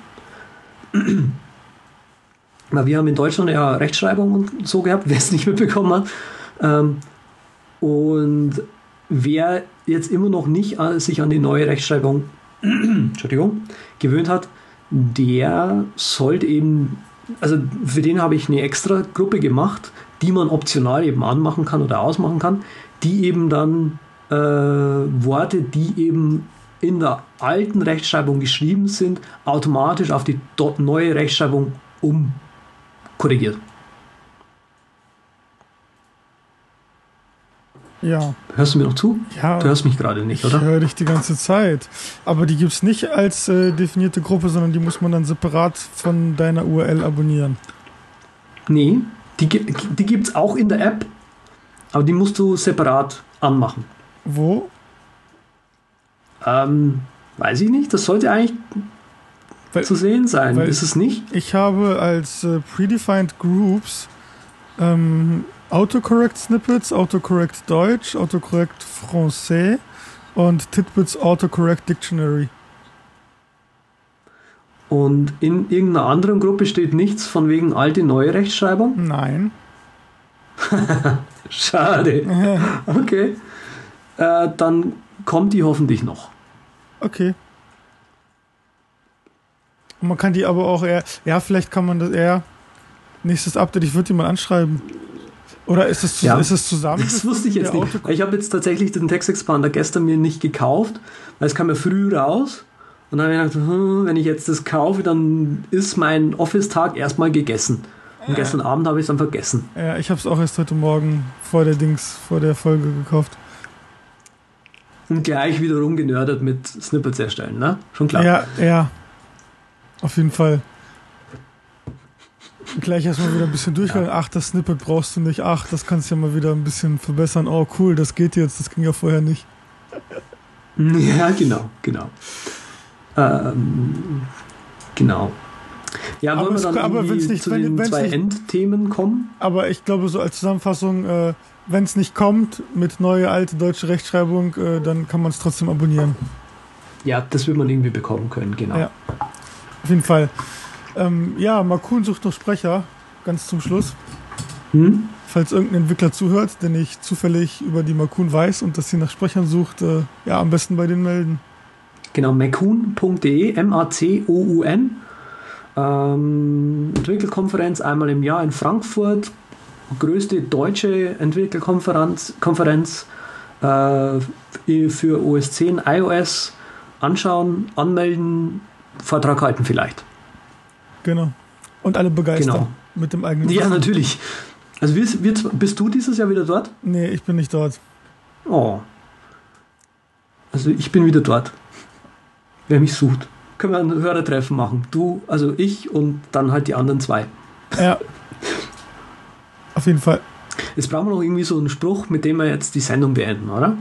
Na, wir haben in Deutschland ja Rechtschreibung und so gehabt, wer es nicht mitbekommen hat. Ähm, und wer jetzt immer noch nicht äh, sich an die neue Rechtschreibung Entschuldigung, gewöhnt hat, der sollte eben, also für den habe ich eine extra Gruppe gemacht, die man optional eben anmachen kann oder ausmachen kann, die eben dann äh, Worte, die eben in der alten Rechtschreibung geschrieben sind, automatisch auf die neue Rechtschreibung umkorrigiert. Ja. Hörst du mir noch zu? Ja. Du hörst mich gerade nicht, oder? Ich höre dich die ganze Zeit. Aber die gibt es nicht als äh, definierte Gruppe, sondern die muss man dann separat von deiner URL abonnieren. Nee, die, die gibt es auch in der App, aber die musst du separat anmachen. Wo? Ähm, weiß ich nicht. Das sollte eigentlich weil, zu sehen sein. Ist es nicht? Ich habe als äh, Predefined Groups ähm, Autocorrect Snippets, Autocorrect Deutsch, Autocorrect Français und Titbits Autocorrect Dictionary. Und in irgendeiner anderen Gruppe steht nichts von wegen alte neue Rechtschreibung? Nein. Schade. Okay. Äh, dann kommt die hoffentlich noch. Okay. Man kann die aber auch eher, ja, vielleicht kann man das eher, nächstes Update, ich würde die mal anschreiben. Oder ist es, ja, ist es zusammen? Das wusste ich jetzt nicht. Ich habe jetzt tatsächlich den Textexpander gestern mir nicht gekauft, weil es kam ja früh raus. Und dann habe ich gedacht, hm, wenn ich jetzt das kaufe, dann ist mein Office-Tag erstmal gegessen. Und gestern Abend habe ich es dann vergessen. Ja, ich habe es auch erst heute Morgen vor der Dings, vor der Folge gekauft. Und gleich wieder rumgenördet mit Snippets erstellen, ne? Schon klar. Ja, ja. Auf jeden Fall. Gleich erstmal wieder ein bisschen durchgehen. Ja. Ach, das Snippet brauchst du nicht. Ach, das kannst du ja mal wieder ein bisschen verbessern. Oh, cool, das geht jetzt. Das ging ja vorher nicht. Ja, genau, genau. Ähm, genau. Ja, wollen aber wir dann es, aber nicht, zu wenn, den zwei nicht, Endthemen kommen? Aber ich glaube, so als Zusammenfassung, äh, wenn es nicht kommt mit neue alte deutsche Rechtschreibung, äh, dann kann man es trotzdem abonnieren. Ja, das wird man irgendwie bekommen können, genau. Ja, auf jeden Fall. Ähm, ja, Makun sucht noch Sprecher, ganz zum Schluss. Hm? Falls irgendein Entwickler zuhört, den ich zufällig über die Makun weiß und dass sie nach Sprechern sucht, äh, ja, am besten bei denen melden. Genau, makun.de, M-A-C-O-U-N. Ähm, Entwickelkonferenz einmal im Jahr in Frankfurt. Größte deutsche Entwickelkonferenz Konferenz, äh, für OS 10, iOS. Anschauen, anmelden, Vortrag halten vielleicht. Genau. Und alle begeistern genau. mit dem eigenen. Ja, natürlich. Also bist du dieses Jahr wieder dort? Nee, ich bin nicht dort. Oh. Also ich bin wieder dort. Wer mich sucht. Können wir ein Hörertreffen machen. Du, also ich und dann halt die anderen zwei. Ja. Auf jeden Fall. Jetzt brauchen wir noch irgendwie so einen Spruch, mit dem wir jetzt die Sendung beenden, oder?